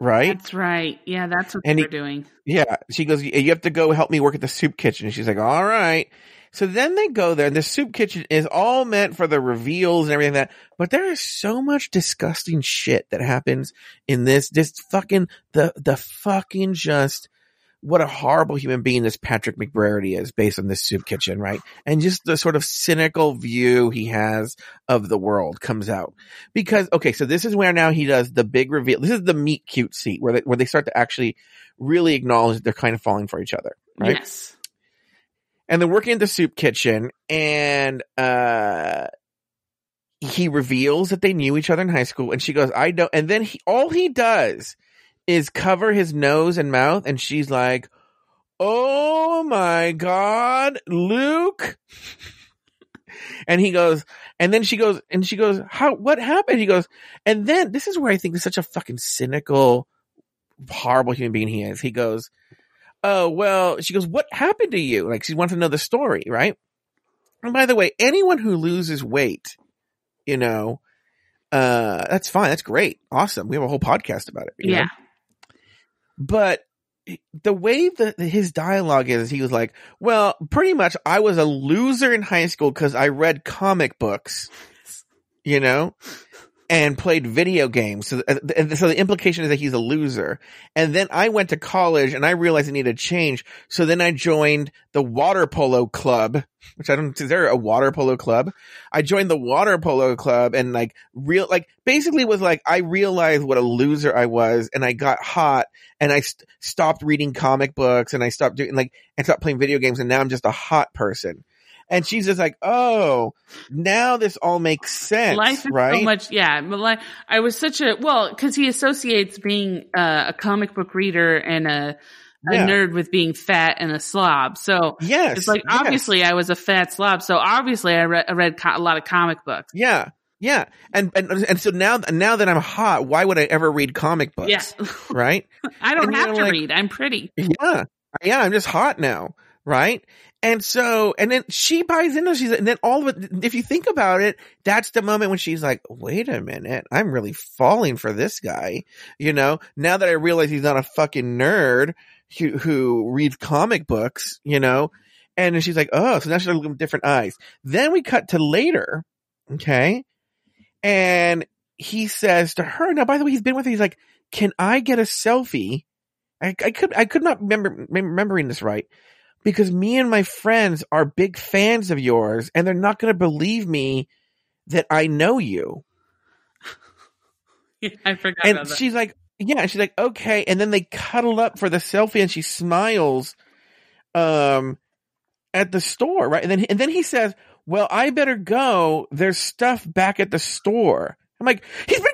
Right. That's right. Yeah, that's what And they he- were doing. Yeah. She goes, you have to go help me work at the soup kitchen. And she's like, all right. So then they go there and the soup kitchen is all meant for the reveals and everything like that. But there is so much disgusting shit that happens in this, this fucking, the, the fucking just, what a horrible human being this Patrick McBrearty is based on this soup kitchen, right? And just the sort of cynical view he has of the world comes out. Because, okay, so this is where now he does the big reveal. This is the meet cute seat where they, where they start to actually really acknowledge that they're kind of falling for each other, right? Yes. and they're working at the soup kitchen and uh he reveals that they knew each other in high school and she goes i don't and then he all he does is cover his nose and mouth and she's like oh my god luke. And he goes and then she goes and she goes how what happened? He goes and then this is where i think he's such a fucking cynical horrible human being he is. He goes oh well she goes what happened to you? Like she wants to know the story right? And by the way anyone who loses weight you know uh that's fine. That's great. Awesome. We have a whole podcast about it you know? But the way that his dialogue is he was like well pretty much i was a loser in high school because i read comic books you know and played video games. So, uh, so the implication is that he's a loser. And then I went to college and I realized I needed a change. So then I joined the water polo club, which I don't, is there a water polo club? I joined the water polo club and like real, like basically was like, I realized what a loser I was and I got hot and I st- stopped reading comic books and I stopped doing like, and stopped playing video games and now I'm just a hot person. And she's just like, oh, now this all makes sense, Life is right? so much, yeah. But like, I was such a well because he associates being uh, a comic book reader and a, a Yeah. nerd with being fat and a slob. So yes, it's like yes. obviously I was a fat slob. So obviously I read, I read co- a lot of comic books. Yeah. Yeah. And, and, and so now, now that I'm hot, why would I ever read comic books? Yeah, Right? I don't And have to like- read. I'm pretty. Yeah. Yeah. I'm just hot now. Right? And so, and then she buys into she's, and then all of it, if you think about it, that's the moment when she's like, wait a minute, I'm really falling for this guy. You know, now that I realize he's not a fucking nerd who, who reads comic books, you know, and she's like, oh, so now she's looking with different eyes. Then we cut to later. Okay. And he says to her, now, by the way, he's been with her. He's like, can I get a selfie? I, I could, I could not remember, remembering this right because me and my friends are big fans of yours and they're not going to believe me that I know you. I forgot And she's like, yeah, and she's like, okay. And then they cuddle up for the selfie and she smiles, um, at the store, right? And then, and then he says, well, I better go. There's stuff back at the store. I'm like, he's been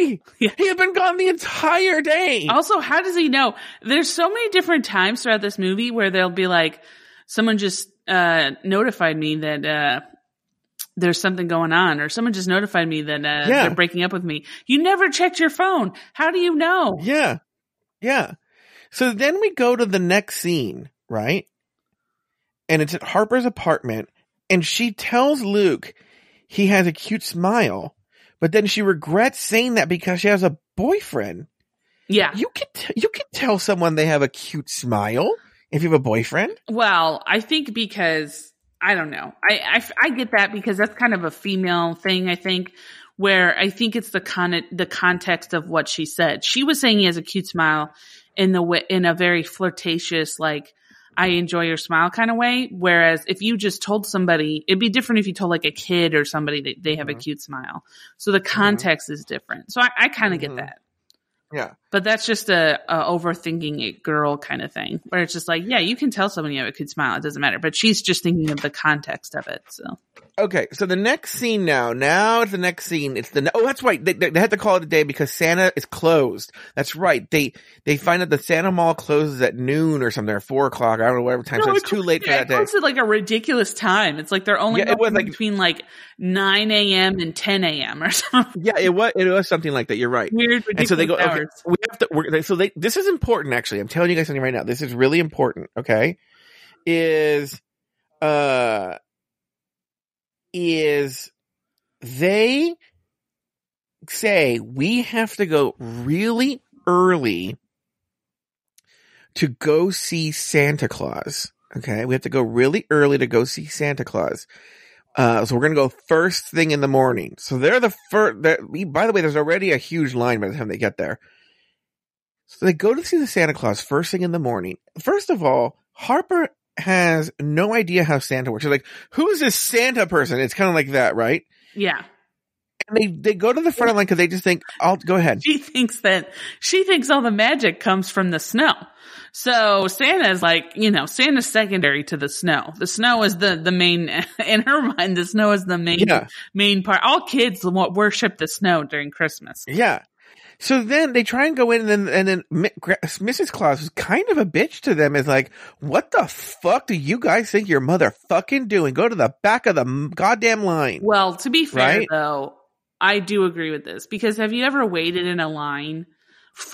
day. Yeah. He had been gone the entire day. Also, how does he know? There's so many different times throughout this movie where they'll be like, someone just uh, notified me that uh, there's something going on, or someone just notified me that uh, Yeah. they're breaking up with me. You never checked your phone. How do you know? Yeah. Yeah. So then we go to the next scene, right? And it's at Harper's apartment and she tells Luke he has a cute smile, but then she regrets saying that because she has a boyfriend. Yeah. You can t- you can tell someone they have a cute smile if you have a boyfriend. Well, I think because I don't know. I, I I get that because that's kind of a female thing. I think where I think it's the con the context of what she said. She was saying he has a cute smile in the way, in a very flirtatious, like, I enjoy your smile kind of way. Whereas if you just told somebody, it'd be different if you told like a kid or somebody that they have Mhm. a cute smile. So the context is different. So I, I kind of Mhm. get that. Yeah. But that's just a, a overthinking it girl kind of thing where it's just like, yeah, you can tell somebody you have a cute smile. It doesn't matter. But she's just thinking of the context of it. So Okay, so the next scene now, now it's the next scene. It's the oh, that's right. They, they, they had to call it a day because Santa is closed. That's right. They they find out the Santa Mall closes at noon or something, or four o'clock. I don't know whatever time. so No, it's too late for that it day. at like a ridiculous time. It's like they're only Yeah, it was open like- between like 9 a.m. and 10 a.m. or something Yeah, it was it was something like that. You're right. weird, And so they go. ridiculous Okay, have to. We're, so they. This is important. Actually, I'm telling you guys something right now. This is really important. Okay, is uh is they say we have to go really early to go see Santa Claus. Okay, we have to go really early to go see Santa Claus. Uh, so we're gonna go first thing in the morning. So they're the first. By the way, there's already a huge line by the time they get there. So they go to see the Santa Claus first thing in the morning. First of all, Harper has no idea how Santa works. She's like, "Who's this Santa person?" It's kind of like that, right? Yeah. And they they go to the front of the line because they just think, "I'll go ahead." She thinks that she thinks all the magic comes from the snow. So Santa's like, you know, Santa's secondary to the snow. The snow is the, the main, in her mind, the snow is the main, Yeah. main part. All kids worship the snow during Christmas. Yeah. So then they try and go in, and then and then Mrs. Claus is kind of a bitch to them. Is like, "What the fuck do you guys think your mother fucking doing? Go to the back of the goddamn line." Well, to be fair Right? though, I do agree with this because have you ever waited in a line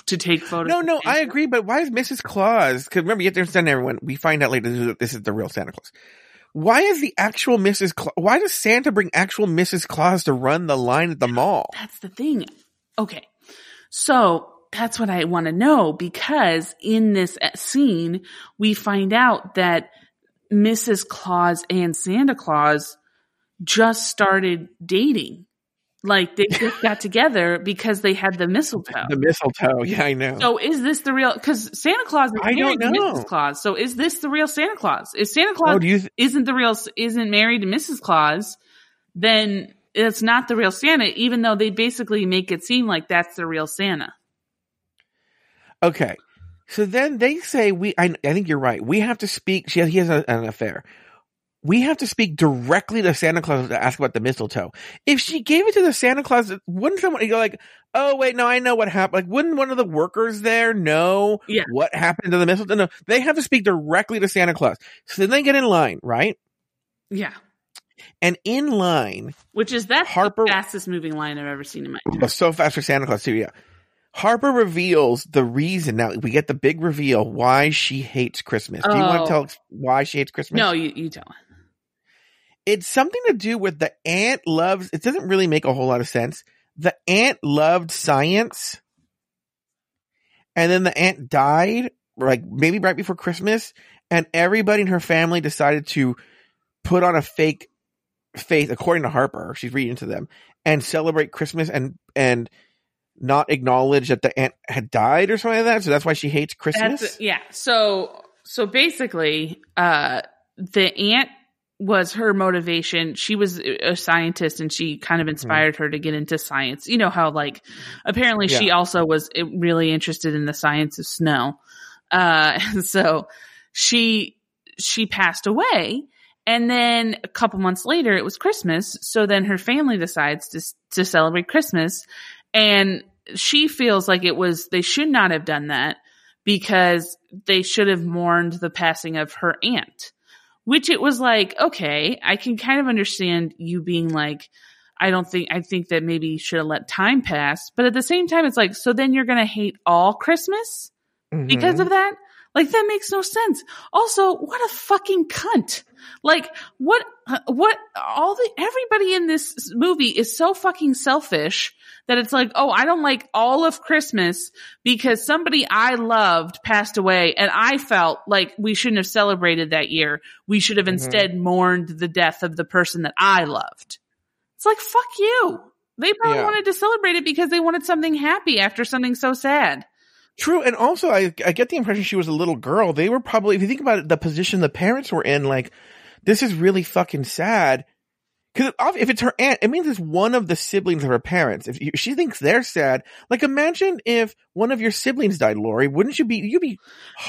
to take photos? No, no, I agree, but why is Mrs. Claus? Because remember, you have to understand everyone. We find out later that this is the real Santa Claus. Why is the actual Mrs. Claus? Why does Santa bring actual Mrs. Claus to run the line at the mall? That's the thing. Okay. So that's what I want to know because in this uh, scene, we find out that Mrs. Claus and Santa Claus just started dating. Like they just got together because they had the mistletoe. The mistletoe. Yeah, I know. So is this the real? Because Santa Claus is I married to. Mrs. Claus. So is this the real Santa Claus? If Santa Claus oh, do you? Th- isn't the real isn't married to Mrs. Claus, then it's not the real Santa. Even though they basically make it seem like that's the real Santa. Okay. So then they say we. I, I think you're right. We have to speak. She he has a, an affair. We have to speak directly to Santa Claus to ask about the mistletoe. If she gave it to the Santa Claus, wouldn't someone go like, "Oh wait, no, I know what happened." Like, wouldn't one of the workers there know Yeah. what happened to the mistletoe? No, they have to speak directly to Santa Claus. So then they get in line, right? Yeah, And in line, which is that Harper- the fastest moving line I've ever seen in my. life. so fast for Santa Claus too. Yeah. Harper reveals the reason. Now we get the big reveal why she hates Christmas. Do you want Oh. to tell us why she hates Christmas? No, you you tell. It's something to do with the aunt loves. It doesn't really make a whole lot of sense. The aunt loved science, and then the aunt died, like maybe right before Christmas, and everybody in her family decided to put on a fake faith, according to Harper. She's reading to them and celebrate Christmas and and not acknowledge that the aunt had died or something like that. So that's why she hates Christmas. That's yeah. So so basically, uh, the aunt was her motivation. She was a scientist, and she kind Mm-hmm. of inspired her to get into science. You know how like apparently she also was uh, really interested in the science of snow. Uh, and so she she passed away. And then a couple months later, it was Christmas. So then her family decides to to celebrate Christmas, and she feels like it was they should not have done that because they should have mourned the passing of her aunt. Which it was like, okay, I can kind of understand you being like, I don't think, I think that maybe you should have let time pass. But at the same time, it's like, so then you're going to hate all Christmas Mhm. because of that? Like that makes no sense. Also, what a fucking cunt. Like what, what, all the, everybody in this movie is so fucking selfish that it's like, oh, I don't like all of Christmas because somebody I loved passed away and I felt like we shouldn't have celebrated that year. We should have Mhm. instead mourned the death of the person that I loved. It's like, fuck you. They probably Yeah. wanted to celebrate it because they wanted something happy after something so sad. True, and also I I get the impression she was a little girl. They were probably, if you think about it, the position the parents were in, like this is really fucking sad. Because if it's her aunt, it means it's one of the siblings of her parents. If you, she thinks they're sad, like imagine if one of your siblings died, Lauri. Wouldn't you be? You'd be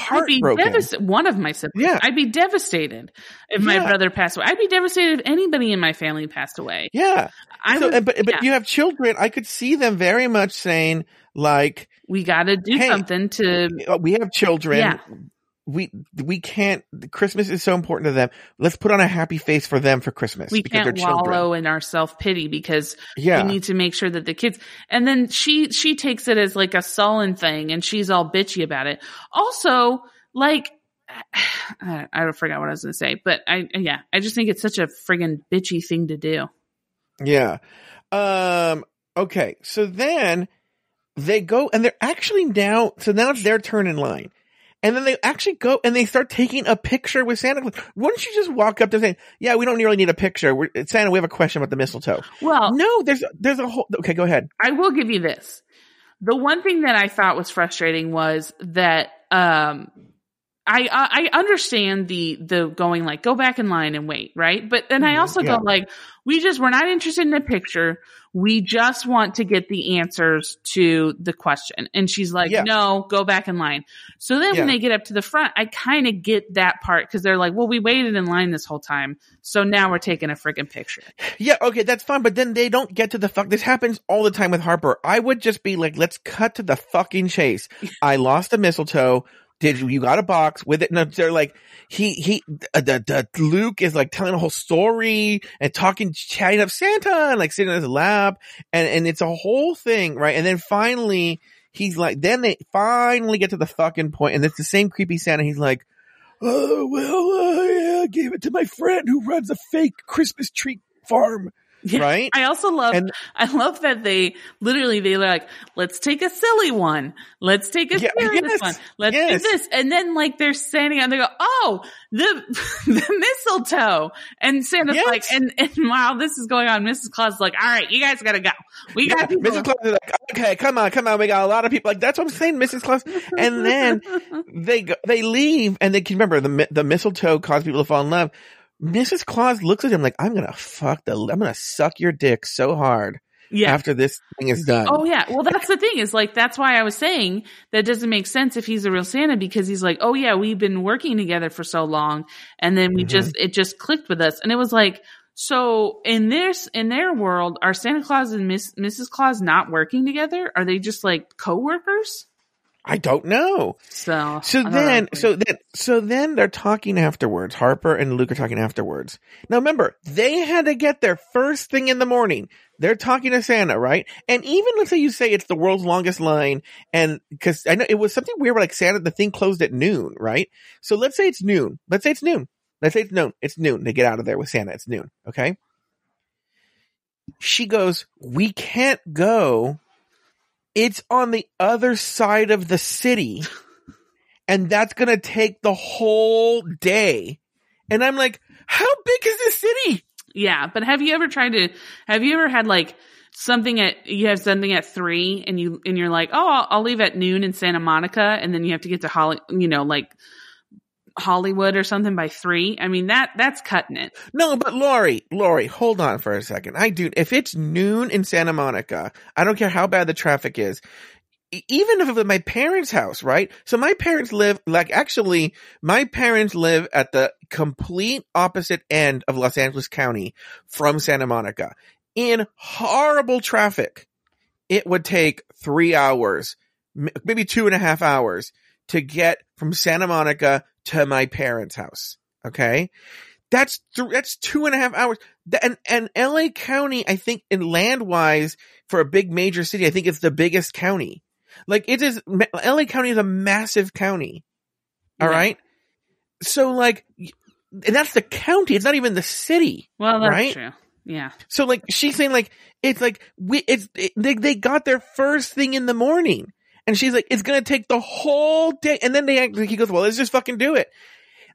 I'd be heartbroken. devastated. One of my siblings. Yeah. I'd be devastated if my Yeah. brother passed away. I'd be devastated if anybody in my family passed away. yeah. I so, and, but but yeah. you have children. I could see them very much saying like, we got to do Hey, something to. "Uh, "We have children. Yeah. We we can't. Christmas is so important to them. Let's put on a happy face for them for Christmas We because can't they're children. wallow in our self pity because Yeah. we need to make sure that the kids. And then she she takes it as like a sullen thing, and she's all bitchy about it. Also, like. I, I forgot what I was going to say, but I, yeah, I just think it's such a friggin' bitchy thing to do. Yeah. Um, okay. So then they go and they're actually now, so now it's their turn in line. And then they actually go and they start taking a picture with Santa Claus. Wouldn't you just walk up to saying, yeah, we don't really need a picture. We're, Santa, we have a question about the mistletoe. Well, No, there's, there's a whole, okay, go ahead. I will give you this. The one thing that I thought was frustrating was that um I I I understand the the going like go back in line and wait, right? But then I Mhm, also yeah. go like we just we're not interested in a picture. We just want to get the answers to the question. And she's like, Yeah. "No, go back in line." So then Yeah. when they get up to the front, I kind of get that part cuz they're like, "Well, we waited in line this whole time. So now we're taking a freaking picture." Yeah, okay, that's fine, but then they don't get to the fuck. This happens all the time with Harper. I would just be like, let's cut to the fucking chase. I lost a mistletoe. Did you, you got a box with it? No, they're like, he, he, uh, the, the, Luke is like telling a whole story and talking, chatting up Santa and like sitting in his lap and, and it's a whole thing, right? And then finally, he's like, then they finally get to the fucking point and it's the same creepy Santa. He's like, oh, well, I uh, gave it to my friend who runs a fake Christmas tree farm. Yeah. Right? I also love And- I love that they literally they like, let's take a silly one. Let's take a Yeah, serious yes, one. Let's yes. do this. And then like they're standing and they go, Oh, the the mistletoe. And Santa's Yes. like, and, and while this is going on, Mrs. Claus is like, All right, you guys gotta go. We Yeah, got people. Mrs. Claus is like, okay, come on, come on. We got a lot of people. Like that's what I'm saying, Mrs. Claus. And then they go, they leave, and they can remember the the mistletoe caused people to fall in love. Mrs. Claus looks at him like, I'm gonna fuck the, I'm gonna suck your dick so hard yeah. after this thing is done. Oh yeah. Well, that's the thing is like, that's why I was saying that doesn't make sense if he's a real Santa because he's like, oh yeah, we've been working together for so long. And then we Mhm. just, it just clicked with us. And it was like, so in this, in their world, are Santa Claus and Miss, Mrs. Claus not working together? Are they just like co-workers? I don't know. So, So then, know. so then, so then they're talking afterwards. Harper and Luke are talking afterwards. Now remember, they had to get there first thing in the morning. They're talking to Santa, right? And even let's say you say it's the world's longest line, and because I know it was something weird, where like Santa, the thing closed at noon, right? So let's say it's noon. Let's say it's noon. Let's say it's noon. It's noon. They get out of there with Santa. It's noon. Okay. She goes, "We can't go." It's on the other side of the city and that's going to take the whole day. And I'm like, how big is this city? yeah. But have you ever tried to, have you ever had like something at, you have something at three and you, and you're like, oh, I'll, I'll leave at noon in Santa Monica. And then you have to get to Holly, you know, like, Hollywood or something by three. I mean that that's cutting it. No, but Lauri, Lauri, hold on for a second. I do. If it's noon in Santa Monica, I don't care how bad the traffic is. Even if it was my parents' house, right? So my parents live, like actually, my parents live at the complete opposite end of Los Angeles County from Santa Monica. In horrible traffic, it would take three hours, maybe two and a half hours to get from Santa Monica to my parents' house. Okay. That's th- that's two and a half hours. And and LA County, I think, in land wise, for a big major city, I think it's the biggest county. Like it is, LA County is a massive county. All Yeah. right. So like, and that's the county. It's not even the city. Well, that's Right? true. Yeah. So like, she's saying like, it's like we, it's it, they they got there first thing in the morning, and she's like, it's gonna take the whole day, and then they act like he goes, well, let's just fucking do it.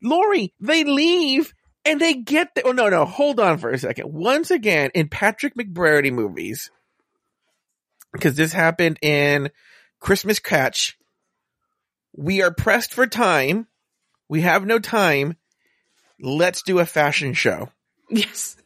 Lauri, they leave and they get there. Oh no, no, hold on for a second. Once again, in Patrick McBrearty movies, because this happened in Christmas Catch. We are pressed for time. We have no time. Let's do a fashion show. Yes.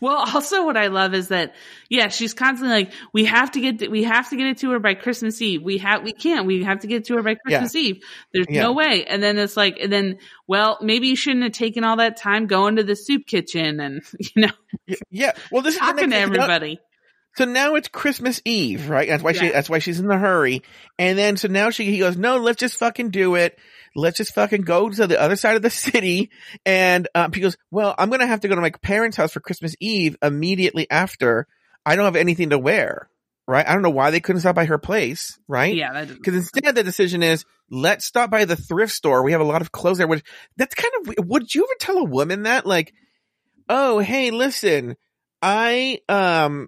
Well, also what I love is that, yeah, she's constantly like, we have to get, we have to get it to her by Christmas Eve. We have, we can't, we have to get it to her by Christmas Eve. There's Yeah. no way. And then it's like, and then, well, maybe you shouldn't have taken all that time going to the soup kitchen and, you know, Yeah. Well, this is the talking to everybody. So now it's Christmas Eve, right? That's why she, that's why she's in the hurry. And then, so now she, he goes, no, let's just fucking do it. Let's just fucking go to the other side of the city. And, um, he goes, well, I'm going to have to go to my parents' house for Christmas Eve immediately after. I don't have anything to wear, right? I don't know why they couldn't stop by her place, right? Yeah. Because instead the decision is, let's stop by the thrift store. We have a lot of clothes there. Which that's kind of would you ever tell a woman that like, oh hey, listen, I um,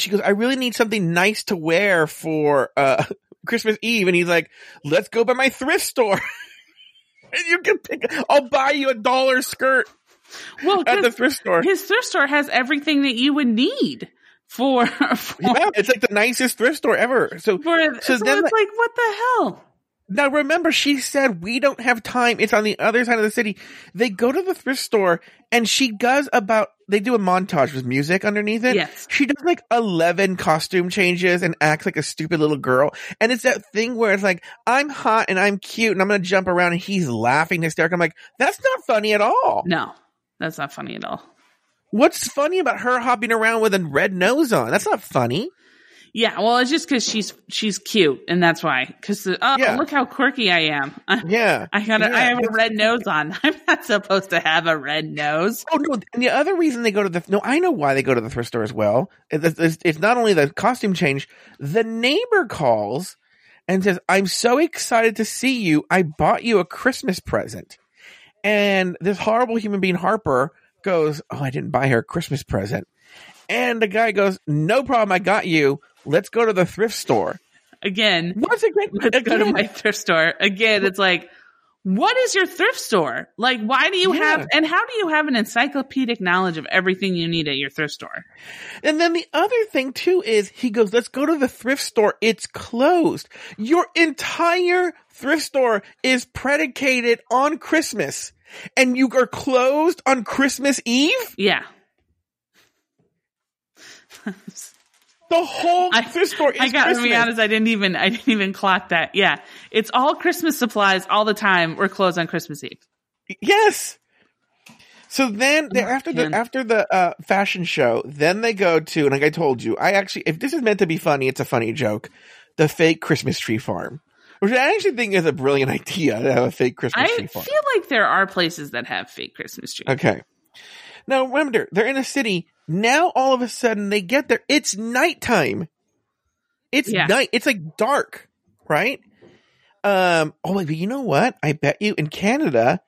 she goes, I really need something nice to wear for uh Christmas Eve, and he's like, let's go by my thrift store. and you can pick. I'll buy you a dollar skirt well, at the thrift store. his thrift store has everything that you would need for, for, Yeah, it's like the nicest thrift store ever. So for So so, then, it's like, what the hell? Now remember, she said we don't have time. It's on the other side of the city. They go to the thrift store and she does about, they do a montage with music underneath it. Yes. She does like 11 costume changes and acts like a stupid little girl. And it's that thing where it's like, I'm hot and I'm cute and I'm going to jump around and he's laughing hysterical. I'm like, that's not funny at all. No, that's not funny at all. What's funny about her hopping around with a red nose on? That's not funny. Yeah, well, it's just because she's she's cute, and that's why. Because oh, Yeah. look how quirky I am. Yeah. I got a, I Yeah, have a red nose on. I'm not supposed to have a red nose. Oh no! And the other reason they go to the no, I know why they go to the thrift store as well. It's, it's not only the costume change. The neighbor calls and says, "I'm so excited to see you. I bought you a Christmas present." And this horrible human being Harper goes, "Oh, I didn't buy her a Christmas present." And the guy goes, "No problem. I got you. Let's go to the thrift store." Again, Once again, let's go to my thrift store. Again, it's like, what is your thrift store? Like, why do you Yeah. have, and how do you have an encyclopedic knowledge of everything you need at your thrift store? And then the other thing too is he goes, let's go to the thrift store. It's closed. Your entire thrift store is predicated on Christmas and you are closed on Christmas Eve? Yeah. The whole I- store is I got to be honest. I didn't even. I didn't even clock that. Yeah, it's all Christmas supplies all the time. We're closed on Christmas Eve. Yes. So then Oh, after the after the uh, fashion show, then they go to and like I told you, I actually if this is meant to be funny, it's a funny joke. The fake Christmas tree farm, which I actually think is a brilliant idea to have a fake Christmas I tree farm. I feel like there are places that have fake Christmas trees. Okay. Now remember, they're in a city. Now all of a sudden they get there. It's nighttime. It's Yeah. night. It's like dark, right? Um. Oh, wait, but you know what? I bet you in Canada,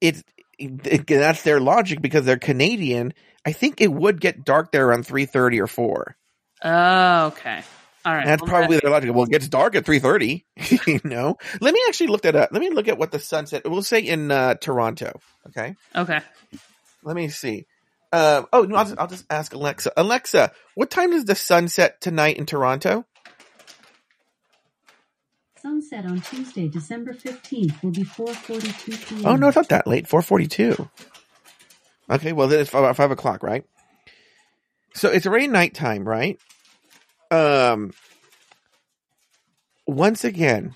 it's it, that's their logic because they're Canadian. I think it would get dark there around three thirty or four. Oh, okay. All right. That's Well, probably that- their logic. Well, it gets dark at three thirty. you know. Let me actually look that up. Let me look at what the sunset. We'll say in uh, Toronto. Okay. okay. Let me see. Um, oh, no, I'll just, I'll just ask Alexa. Alexa, what time does the sunset tonight in Toronto? Sunset on Tuesday, December 15th will be 4.42 p.m. Oh no, it's not that late. Four forty-two. Okay, well then it's about five o'clock, right? So it's already nighttime, right? Um. Once again,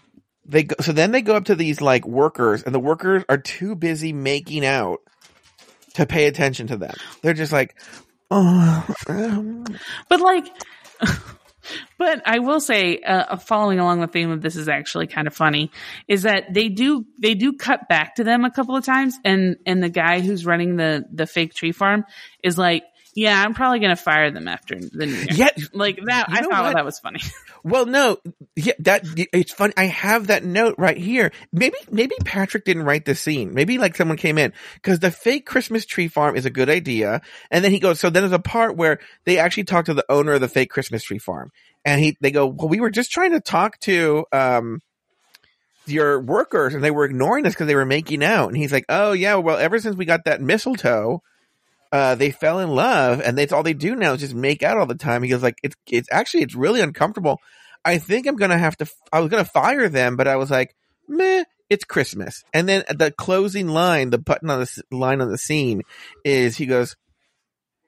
they go, so then they go up to these like workers, and the workers are too busy making out to pay attention to them. They're just like, oh, um, But like, but I will say, uh, following along the theme of this is actually kind of funny, is that they do they do cut back to them a couple of times, and and the guy who's running the the fake tree farm is like, yeah, I'm probably gonna fire them after the new year. yeah, Like that, I thought what? that was funny. Well, no, yeah, that it's fun. I have that note right here. Maybe, maybe Patrick didn't write the scene. Maybe like someone came in because the fake Christmas tree farm is a good idea. And then he goes, so then there's a part where they actually talk to the owner of the fake Christmas tree farm, and he they go, well, we were just trying to talk to um your workers, and they were ignoring us because they were making out. And he's like, oh yeah, well, ever since we got that mistletoe. Uh, they fell in love and that's all they do now is just make out all the time. He goes like, it's, it's actually, it's really uncomfortable. I think I'm going to have to, I was going to fire them, but I was like, meh, it's Christmas. And then the closing line, the button on the line on the scene is he goes,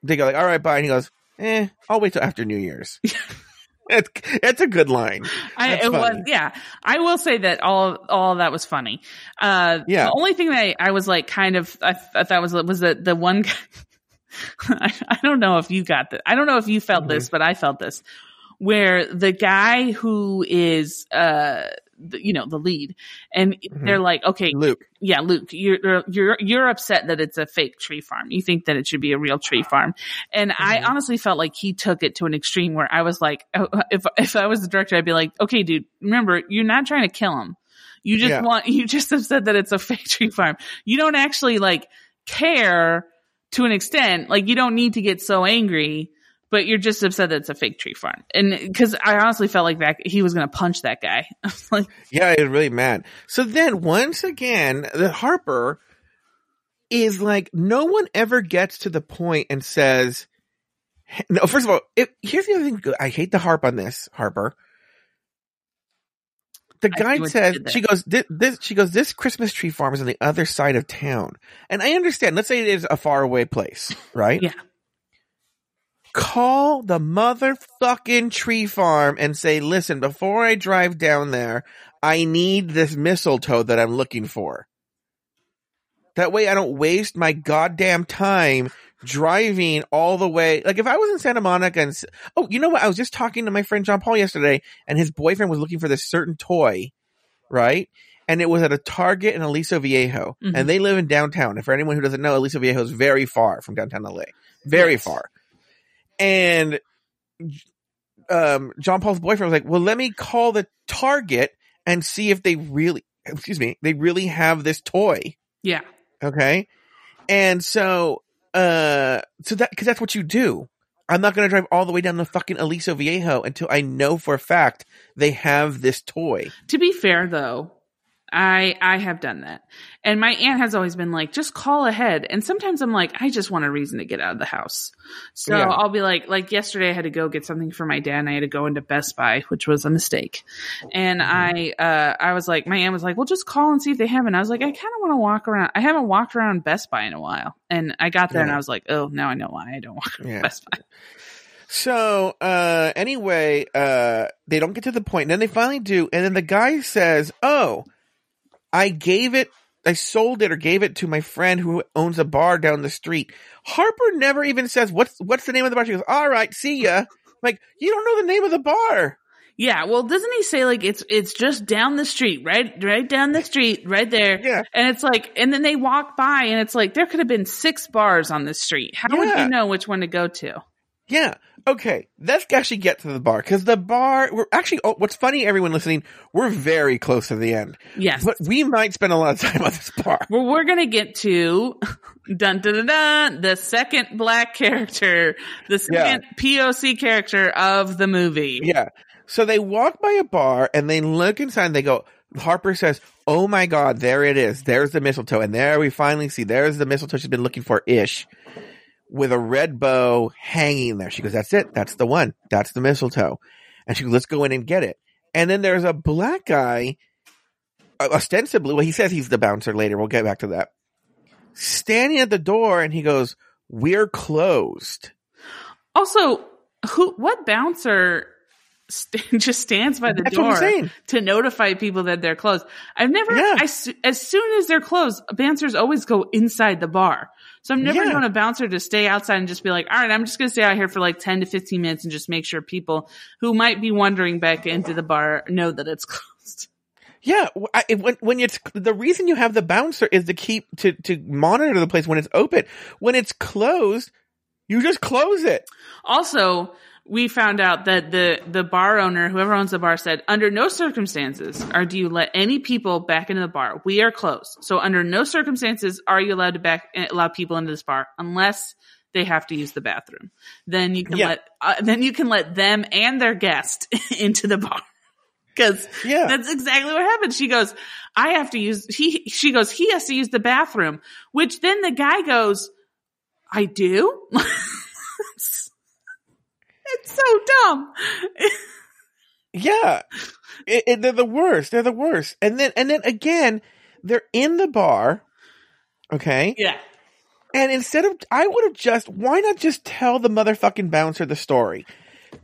they go like, all right, bye. And he goes, eh, I'll wait till after New Year's. it's, it's a good line. I, it was, yeah. I will say that all all that was funny. Uh, Yeah. The only thing that I, I was like kind of I, I thought was was that the one. guy- I, I don't know if you got that. I don't know if you felt this, Mm-hmm. but I felt this, where the guy who is uh, the, you know, the lead, and Mm-hmm. they're like, okay, Luke. yeah, Luke, you're you're you're upset that it's a fake tree farm. You think that it should be a real tree farm, and I Mhm. honestly felt like he took it to an extreme where I was like, oh, if if I was the director, I'd be like, okay, dude, remember, you're not trying to kill him. You just Yeah. want you just have said that it's a fake tree farm. You don't actually like care to an extent. Like you don't need to get so angry. But you're just upset that it's a fake tree farm, and because I honestly felt like that he was gonna punch that guy. Like, Yeah, he was really mad. So then once again, the Harper is like, no one ever gets to the point and says, no, first of all, it, here's the other thing. I hate to harp on this, Harper. The guide says, she goes, this, this, she goes, this Christmas tree farm is on the other side of town. And I understand, let's say it is a faraway place, right? Yeah. Call the motherfucking tree farm and say, listen, before I drive down there, I need this mistletoe that I'm looking for. That way I don't waste my goddamn time driving all the way. Like if I was in Santa Monica and, oh, you know what? I was just talking to my friend John Paul yesterday and his boyfriend was looking for this certain toy, right? And it was at a Target in Aliso Viejo Mhm. and they live in downtown. And for anyone who doesn't know, Aliso Viejo is very far from downtown LA. Very Yes. far. And, um, John Paul's boyfriend was like, well, let me call the Target and see if they really, excuse me, they really have this toy. yeah, Okay. And so, uh, so that, cause that's what you do. I'm not going to drive all the way down to fucking Aliso Viejo until I know for a fact they have this toy. To be fair though, I I have done that. And my aunt has always been like, just call ahead. And sometimes I'm like, I just want a reason to get out of the house. So Yeah. I'll be like, like yesterday I had to go get something for my dad and I had to go into Best Buy, which was a mistake. And Mm-hmm. I uh I was like, my aunt was like, well just call and see if they have it. And I was like, I kinda wanna walk around I haven't walked around Best Buy in a while. And I got there and I was like, oh now I know why I don't walk around Yeah. Best Buy. So, uh, anyway, uh, they don't get to the point, and then they finally do, and then the guy says, "Oh, I gave it, I sold it or gave it to my friend who owns a bar down the street." Harper never even says what's what's the name of the bar. She goes, "All right, see ya." Like you don't know the name of the bar. Yeah, well, doesn't he say like it's it's just down the street, right, right down the street, right there? Yeah. And it's like, and then they walk by, and it's like there could have been six bars on the street. How would you know which one to go to? Yeah. Okay. Let's actually get to the bar because the bar. We're actually. Oh, what's funny, everyone listening, we're very close to the end, Yes, but we might spend a lot of time on this bar. well, we're gonna get to dun dun dun dun the second black character, the second POC character of the movie. Yeah. So they walk by a bar and they look inside and they go, Harper says, Oh my God, there it is. There's the mistletoe. And there we finally see, there's the mistletoe she's been looking for ish with a red bow hanging there. She goes, That's it. That's the one. That's the mistletoe. And she goes, Let's go in and get it. And then there's a black guy, uh, ostensibly, well, he says he's the bouncer later. We'll get back to that. Standing at the door and he goes, We're closed. Also, who? What bouncer? St- just stands by the That's door to notify people that they're closed. I've never, Yeah. I as soon as they're closed, bouncers always go inside the bar. So I'm never Yeah. known a bouncer to stay outside and just be like, all right, I'm just going to stay out here for like 10 to 15 minutes and just make sure people who might be wandering back into the bar know that it's closed. Yeah, I, when when it's the reason you have the bouncer is to keep to to monitor the place when it's open. When it's closed, you just close it. Also, we found out that the the bar owner, whoever owns the bar, said under no circumstances are do you let any people back into the bar. We are closed, so under no circumstances are you allowed to back allow people into this bar unless they have to use the bathroom. Then you can Yeah. let uh, then you can let them and their guest into the bar. Because Yeah. that's exactly what happened. She goes, I have to use he she goes, he has to use the bathroom. Which then the guy goes, I do. It's so dumb. yeah. It, it, they're the worst. They're the worst. And then, and then again, they're in the bar. Okay. Yeah. And instead of, I would have just, why not just tell the motherfucking bouncer the story?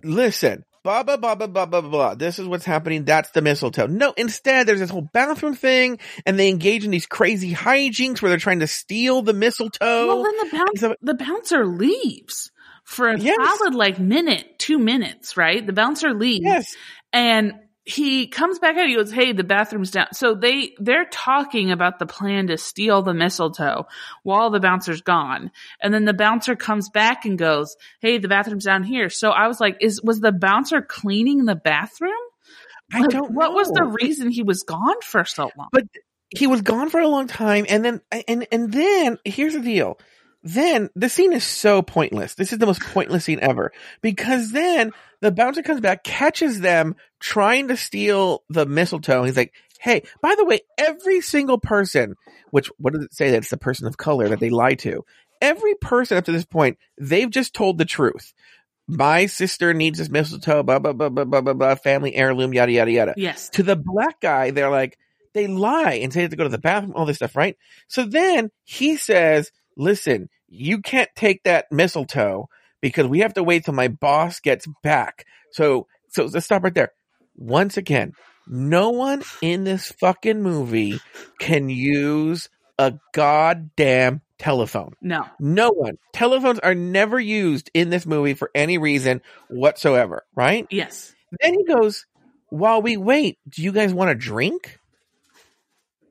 Listen, blah, blah, blah, blah, blah, blah, blah. This is what's happening. That's the mistletoe. No, instead, there's this whole bathroom thing, and they engage in these crazy hijinks where they're trying to steal the mistletoe. Well, then the, bounce- so- the bouncer leaves for a Yes. solid like minute, two minutes, right? The bouncer leaves. yes. And he comes back out. He goes, "Hey, the bathroom's down." So they they're talking about the plan to steal the mistletoe while the bouncer's gone, and then the bouncer comes back and goes, "Hey, the bathroom's down here." So I was like, "Is was the bouncer cleaning the bathroom? I Like, don't What was the reason he was gone for so long?" But he was gone for a long time and then and and then here's the deal then the scene is so pointless. This is the most pointless scene ever. Because then the bouncer comes back catches them trying to steal the mistletoe. He's like hey by the way every single person which what does it say? That it's the person of color that they lie to. Every person up to this point they've just told the truth. My sister needs this mistletoe blah blah blah blah blah blah, blah family heirloom yada yada yada. Yes, to the black guy, they're like, they lie and say they have to go to the bathroom, all this stuff, right? So then he says, listen, you can't take that mistletoe because we have to wait till my boss gets back. So, so let's stop right there. Once again, no one in this fucking movie can use a goddamn telephone. no, No one. Telephones are never used in this movie for any reason whatsoever, right? yes, Then he goes, while we wait, do you guys want a drink?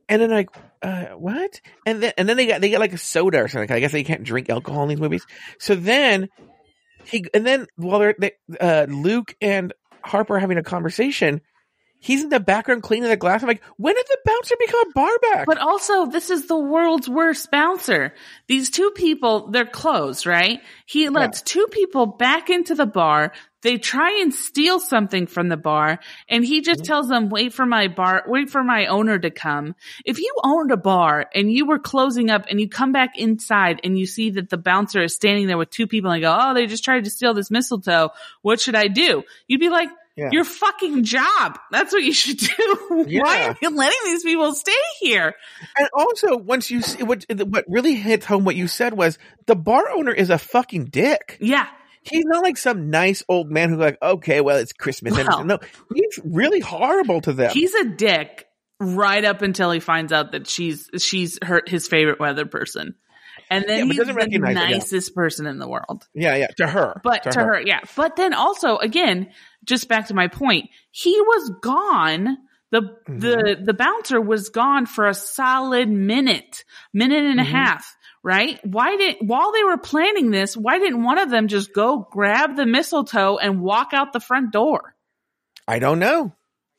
And then like, uh, what? And then, and then they got, they get like a soda or something. I guess they can't drink alcohol in these movies. So then he, and then while they're, they, uh, Luke and Harper having a conversation, he's in the background cleaning the glass. I'm like, when did the bouncer become a barback? But also, this is the world's worst bouncer. These two people, they're closed, right? He lets two people back into the bar. They try and steal something from the bar and he just mm-hmm. tells them, wait for my bar, wait for my owner to come. If you owned a bar and you were closing up and you come back inside and you see that the bouncer is standing there with two people and go, oh, they just tried to steal this mistletoe. What should I do? You'd be like, Yeah. your fucking job. That's what you should do. Why are you letting these people stay here? And also, once you see what what really hits home, what you said was the bar owner is a fucking dick. Yeah. He's not like some nice old man who's like, okay, well, it's Christmas. Well- no, he's really horrible to them. He's a dick right up until he finds out that she's she's her his favorite weather person. And then but he's the her, yeah. nicest person in the world. yeah, yeah, to her, But to, her. yeah. But then also, again, just back to my point, he was gone. The Mm-hmm. the the bouncer was gone for a solid minute, minute and a Mhm. half, right? Why did while they were planning this, why didn't one of them just go grab the mistletoe and walk out the front door? I don't know.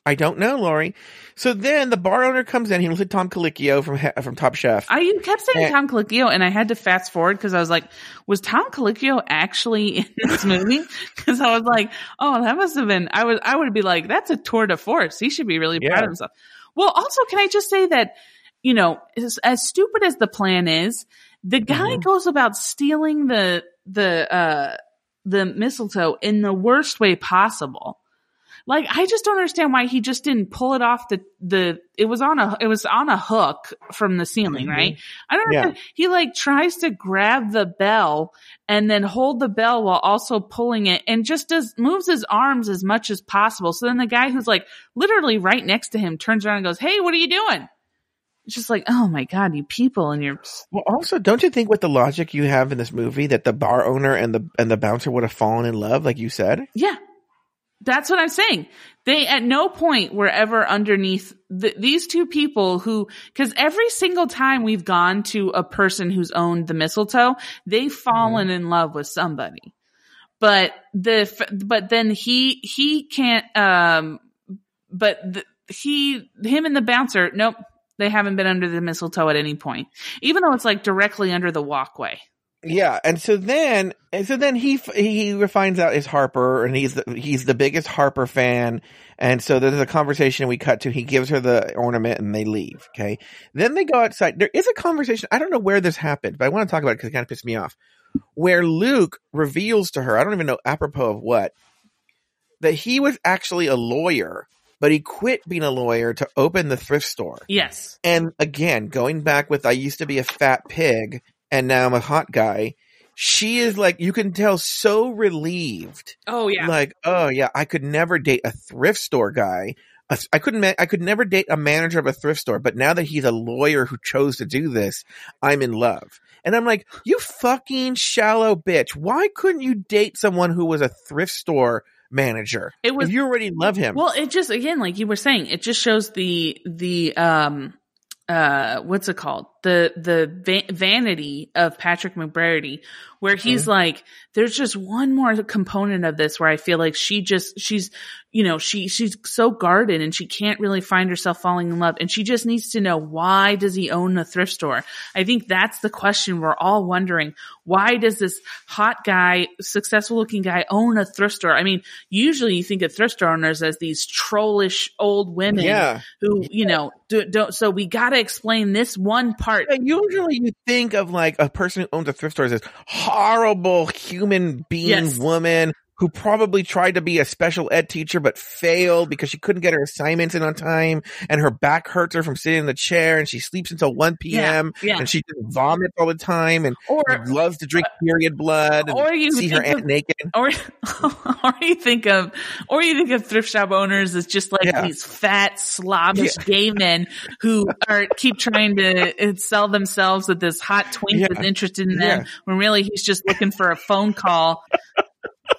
I don't know, Lauri. So then the bar owner comes in. He looks like Tom Colicchio from from Top Chef. I kept saying Eh. Tom Colicchio, and I had to fast forward because I was like, was Tom Colicchio actually in this movie? Because I was like, oh, that must have been. I was. I would be like, that's a tour de force. He should be really proud Yeah. of himself. Well, also, can I just say that you know, as, as stupid as the plan is, the guy Mhm. goes about stealing the the uh the mistletoe in the worst way possible. Like I just don't understand why he just didn't pull it off the the it was on a it was on a hook from the ceiling, Mhm. right? I don't Yeah. know. He like tries to grab the bell and then hold the bell while also pulling it and just does moves his arms as much as possible. So then the guy who's like literally right next to him turns around and goes, "Hey, what are you doing?" It's just like, "Oh my god, you people and your Well, also, don't you think with the logic you have in this movie that the bar owner and the and the bouncer would have fallen in love, like you said? Yeah. That's what I'm saying. They at no point were ever underneath th these two people who, cause every single time we've gone to a person who's owned the mistletoe, they've fallen in love with somebody. But the, f- but then he, he can't, um, but the, he, him and the bouncer, nope, they haven't been under the mistletoe at any point, even though it's like directly under the walkway. Yeah, and so then, and so then he he finds out is Harper, and he's the, he's the biggest Harper fan, and so there's a conversation we cut to. He gives her the ornament, and they leave. Okay, then they go outside. There is a conversation. I don't know where this happened, but I want to talk about it because it kind of pissed me off. where Luke reveals to her, I don't even know apropos of what, that he was actually a lawyer, but he quit being a lawyer to open the thrift store. Yes. And again, going back with I used to be a fat pig and now I'm a hot guy. She is like, you can tell so relieved. Oh yeah. Like, oh yeah, I could never date a thrift store guy. I couldn't, I could never date a manager of a thrift store, but now that he's a lawyer who chose to do this, I'm in love. And I'm like, you fucking shallow bitch. Why couldn't you date someone who was a thrift store manager? It was you already love him. Well, it just again, like you were saying, it just shows the the um uh what's it called the the va- vanity of Patrick McBrearty, where he's Mm-hmm. like, there's just one more component of this where I feel like she just she's you know she she's so guarded and she can't really find herself falling in love, and she just needs to know why does he own a thrift store? I think that's the question we're all wondering. Why does this hot guy, successful looking guy, own a thrift store? I mean, usually you think of thrift store owners as these trollish old women yeah. who, you know, do, don't, so we gotta explain this one part. Yeah, Usually you think of like a person who owns a thrift store as this horrible human being Yes. woman who probably tried to be a special ed teacher but failed because she couldn't get her assignments in on time and her back hurts her from sitting in the chair and she sleeps until 1 p.m. Yeah. and she just vomits all the time and Or, loves to drink period blood and or you see her aunt of- naked. or, or you think of, or you think of thrift shop owners as just like Yeah. these fat, slobbish gay men who are keep trying to uh, sell themselves that this hot twink Yeah. is interested in them Yeah. when really he's just looking for a phone call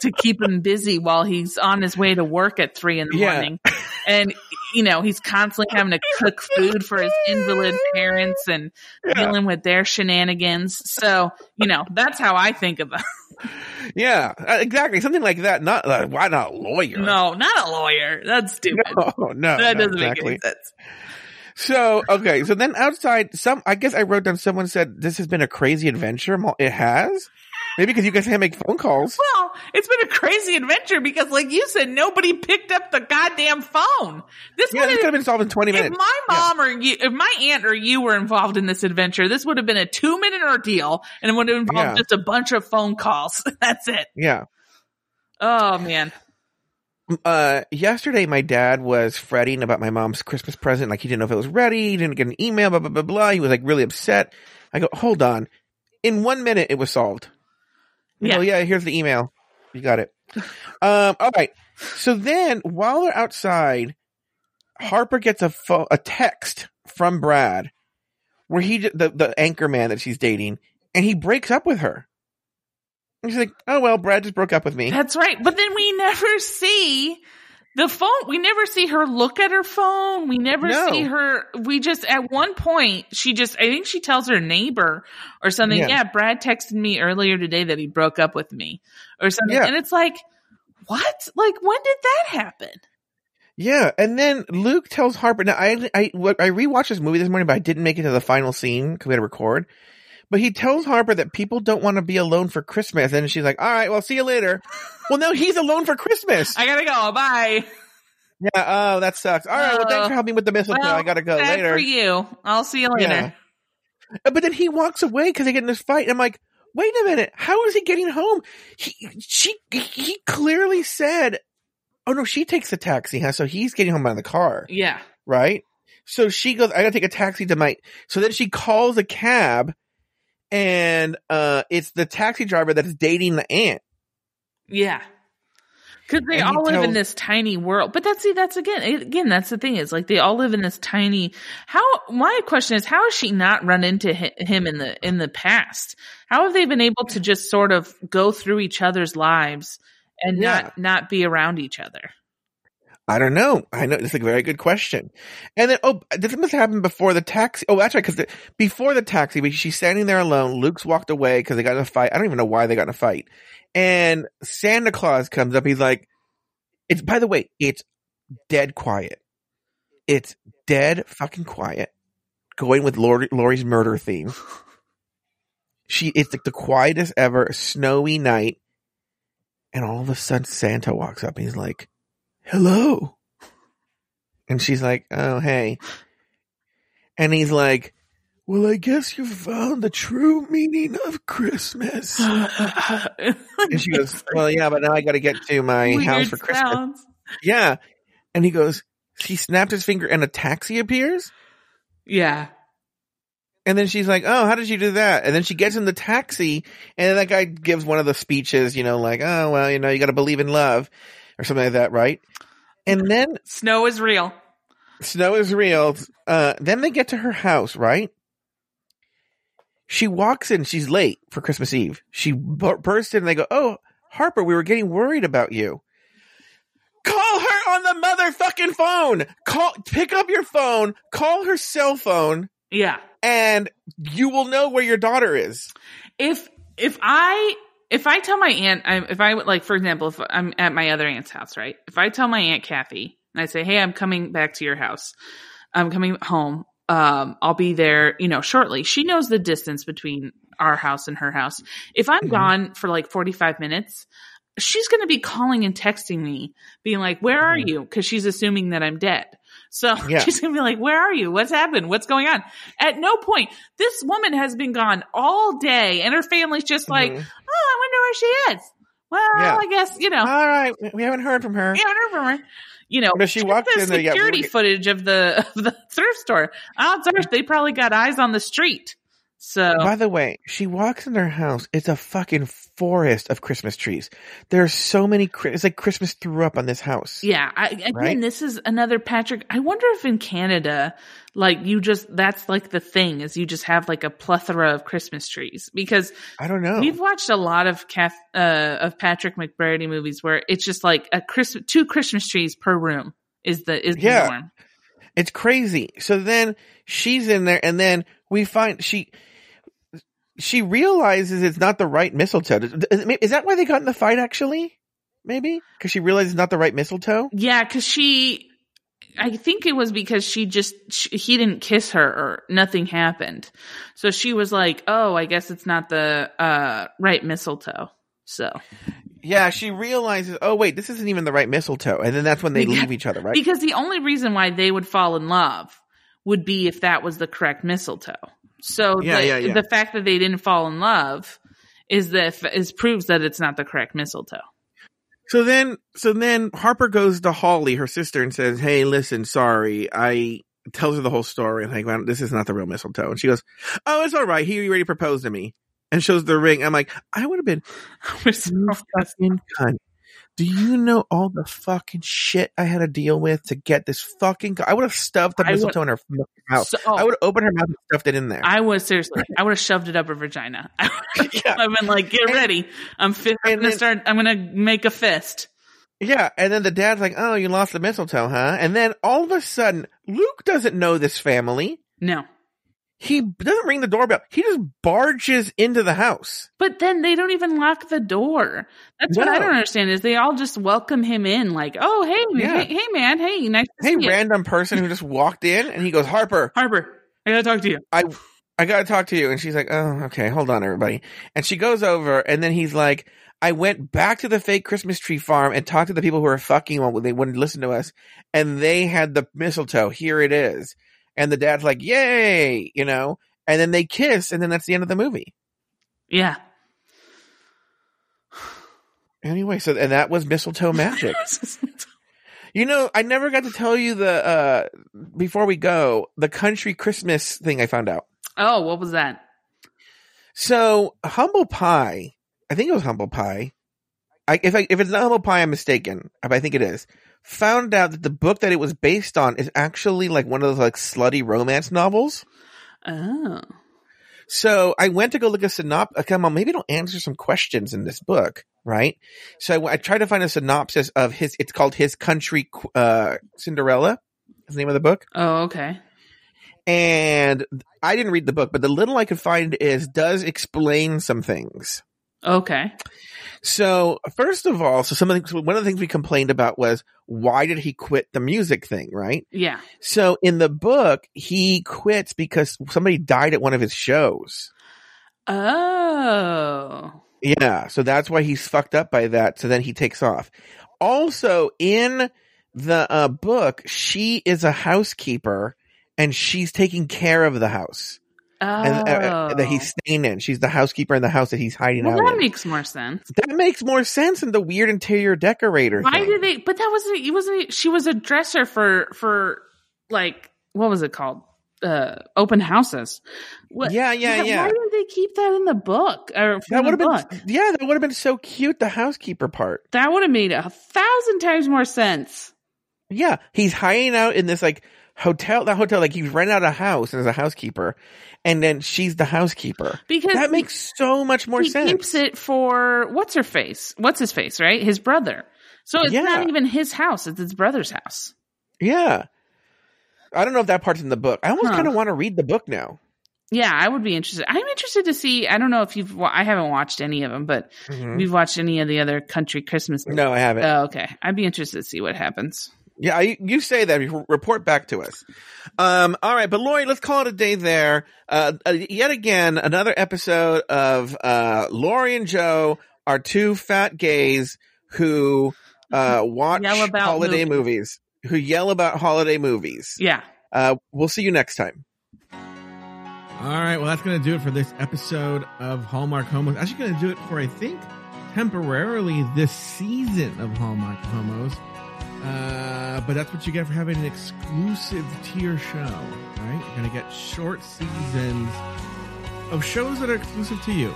to keep him busy while he's on his way to work at three in the Yeah. morning. And, you know, he's constantly having to cook food for his invalid parents and Yeah. dealing with their shenanigans. So, you know, that's how I think of them. Yeah, uh, exactly. Something like that. Not uh, why not a lawyer? No, not a lawyer. That's stupid. no, no, that no, doesn't exactly. make any sense. So okay, so then outside, some I guess I wrote down. Someone said this has been a crazy adventure. It has, maybe because you guys can't make phone calls. Well, it's been a crazy adventure because, like you said, nobody picked up the goddamn phone. This Yeah, this could have been solved in 20 minutes. if my mom or you, if my aunt or you were involved in this adventure, this would have been a two minute ordeal and it would have involved Yeah. just a bunch of phone calls. That's it. Yeah. Oh man. Uh, yesterday my dad was fretting about my mom's Christmas present. Like he didn't know if it was ready. He didn't get an email, blah, blah, blah, blah. He was like really upset. I go, hold on. In one minute, it was solved. Yeah. know, yeah, here's the email. You got it. Um, all right. So then while they're outside, Harper gets a pho- a text from Brad where he, the, the anchor man that she's dating, and he breaks up with her. And she's like, oh, well, Brad just broke up with me. That's right. But then we never see the phone. We never see her look at her phone. We never No. see her. We just, at one point, she just, I think she tells her neighbor or something. Yeah. Yeah. Brad texted me earlier today that he broke up with me or something. Yeah. And it's like, what? Like, when did that happen? Yeah, and then Luke tells Harper. Now, I I I rewatched this movie this morning, but I didn't make it to the final scene because we had to record. But he tells Harper that people don't want to be alone for Christmas, and she's like, "All right, well, see you later." well, no, he's alone for Christmas. I gotta go. Bye. yeah. Oh, that sucks. All right. Well, thanks Uh, for helping with the mistletoe. Well, I gotta go later. for you. I'll see you later. Yeah. Uh, But then he walks away because they get in this fight. And I'm like, wait a minute. How is he getting home? He, she, he clearly said, oh no, she takes the taxi, huh? So he's getting home by the car, Yeah. right? So she goes, I gotta take a taxi to my, so then she calls a cab and, uh, it's the taxi driver that is dating the aunt. Yeah. Cause they And all live in this tiny world. But that's, see, that's again, again, that's the thing is like they all live in this tiny, how, my question is, how has she not run into him in the, in the past? How have they been able to just sort of go through each other's lives and Yeah. not, not be around each other? I don't know. I know it's a very good question. And then, oh, this must have happened before the taxi. Oh, that's right. Because before the taxi, she's standing there alone. Luke's walked away because they got in a fight. I don't even know why they got in a fight. And Santa Claus comes up. He's like, "It's by the way, it's dead quiet. It's dead fucking quiet." Going with Lauri, Lauri's murder theme. She, it's like the quietest ever. Snowy night, and all of a sudden Santa walks up. and He's like hello. And she's like, oh, hey. And he's like, Well, I guess you found the true meaning of Christmas. and she goes, Well, yeah, but now I got to get to my Weird house for Christmas. sounds. Yeah. And he goes, He snapped his finger and a taxi appears. Yeah. And then she's like, Oh, how did you do that? And then she gets in the taxi and that guy gives one of the speeches, you know, like, Oh, well, you know, you got to believe in love or something like that, right? And then Snow is real. snow is real. Uh, then they get to her house, right? She walks in. She's late for Christmas Eve. She bu- bursts in and they go, Oh, Harper, we were getting worried about you. Call her on the motherfucking phone. Call, pick up your phone, call her cell phone, Yeah. and you will know where your daughter is. if if I if I tell my aunt, I, if I would like, for example, if I'm at my other aunt's house, right? If I tell my aunt Kathy and I say, "Hey, I'm coming back to your house. I'm coming home. Um, I'll be there, you know, shortly." She knows the distance between our house and her house. If I'm Mhm. gone for like 45 minutes, she's going to be calling and texting me, being like, "Where are Mhm. you?" Because she's assuming that I'm dead. So Yeah. she's gonna be like, "Where are you? What's happened? What's going on?" At no point, this woman has been gone all day, and her family's just like, Mhm. "Oh, I wonder where she is." Well, Yeah. I guess you know, All right, we haven't heard from her. we haven't heard from her. You know, But she walked the in the yeah, security footage of the of the thrift store. Odds are they probably got eyes on the street. So By the way, she walks in her house. It's a fucking forest of Christmas trees. There are so many. It's like Christmas threw up on this house. Yeah, I, again, Right? this is another Patrick. I wonder if in Canada, like you just that's like the thing is you just have like a plethora of Christmas trees because I don't know. we've watched a lot of Kath, uh, of Patrick McBrearty movies where it's just like a Christmas two Christmas trees per room is the is Yeah. the norm. It's crazy. So then she's in there, and then we find she she realizes it's not the right mistletoe. Is that why they got in the fight? Actually, maybe because she realizes it's not the right mistletoe. Yeah, because she. I think it was because she just she, he didn't kiss her or nothing happened, so she was like, "Oh, I guess it's not the uh, right mistletoe." So Yeah, she realizes. Oh wait, this isn't even the right mistletoe, and then that's when they Because- leave each other, right? Because the only reason why they would fall in love would be if that was the correct mistletoe. So Yeah, the, yeah, yeah. the fact that they didn't fall in love is that is proves that it's not the correct mistletoe. So then, so then Harper goes to Holly, her sister, and says, "Hey, listen, sorry." I tells her the whole story. and like, well, this is not the real mistletoe. And she goes, "Oh, it's all right. He already proposed to me." And shows the ring. I'm like, I would have been so fucking cunt. Do you know all the fucking shit I had to deal with to get this fucking? I would have stuffed the I would- mistletoe in her mouth. So- I oh. would have opened her mouth and stuffed it in there. I was seriously, I would have shoved it up her vagina. I would yeah, have been like, "Get And- ready! I'm, fi- I'm gonna then- start. I'm gonna make a fist." yeah. And then the dad's like, "Oh, you lost the mistletoe, huh?" And then all of a sudden, Luke doesn't know this family. No, He doesn't ring the doorbell. He just barges into the house. but then they don't even lock the door. That's what I don't understand. Is they all just welcome him in, like, "Oh, hey, Yeah. hey, hey, man, hey, nice to Hey, see you." random person who just walked in, and he goes, "Harper, Harper, I gotta talk to you. I I gotta talk to you. And she's like, Oh, okay, hold on, everybody. And she goes over, and then he's like, I went back to the fake Christmas tree farm and talked to the people who were fucking while they wouldn't listen to us, and they had the mistletoe. Here it is. And the dad's like, Yay, you know. And then they kiss, and then that's the end of the movie. Yeah. Anyway, so and that was mistletoe magic. you know, I never got to tell you the uh before we go the country Christmas thing I found out. oh, what was that? So humble pie, I think it was humble pie. I, if I, if it's not humble pie, I'm mistaken. But I think it is. Found out that the book that it was based on is actually like one of those like slutty romance novels. Oh. So I went to go look at synop. uh, Come on, maybe it'll answer some questions in this book, right? So I tried to find a synopsis of his. It's called His Country uh, Cinderella. Is the name of the book. Oh, okay. And I didn't read the book, but the little I could find is does explain some things. Okay. So first of all, so some of the, so one of the things we complained about was why did he quit the music thing, right? Yeah. So in the book, he quits because somebody died at one of his shows. Oh. Yeah, so that's why he's fucked up by that. So then he takes off. Also in the uh, book, she is a housekeeper and she's taking care of the house. Oh, and uh, that he's staying in. She's the housekeeper in the house that he's hiding well, out that in. makes more sense. that makes more sense than the weird interior decorator. Why thing. did they? But that wasn't. It wasn't. She was a dresser for for like what was it called? Uh, open houses. What? Yeah, yeah, yeah. Why did they keep that in the book? Or that would have been yeah, that would have been so cute. The housekeeper part. That would have made a thousand times more sense. Yeah, he's hiding out in this like hotel. That hotel, like he's renting out a house as a housekeeper, and then she's the housekeeper. Because That makes so much more sense. he sense. keeps it for what's her face? What's his face? Right, his brother. So it's Yeah. not even his house; it's his brother's house. Yeah, I don't know if that part's in the book. I almost Huh. kind of want to read the book now. Yeah, I would be interested. I'm interested to see. I don't know if you've. wa- I haven't watched any of them, but Mhm. you've watched any of the other country Christmas. No, I haven't. Oh, okay. I'd be interested to see what happens. Yeah, I, you say that. You report back to us. Um, all right, but Lauri, let's call it a day there. Uh, uh, yet again, another episode of uh, Lauri and Joe are two fat gays who uh, watch Yell about holiday movies. movies. Who yell about holiday movies. Yeah. Uh, we'll see you next time. All right, well, that's going to do it for this episode of Hallmark Homos. Actually, going to do it for, I think, temporarily this season of Hallmark Homos. Uh, but that's what you get for having an exclusive tier show, right? You're going to get short seasons of shows that are exclusive to you.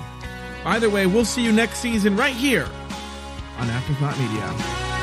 Either way, we'll see you next season right here on Afterthought Media.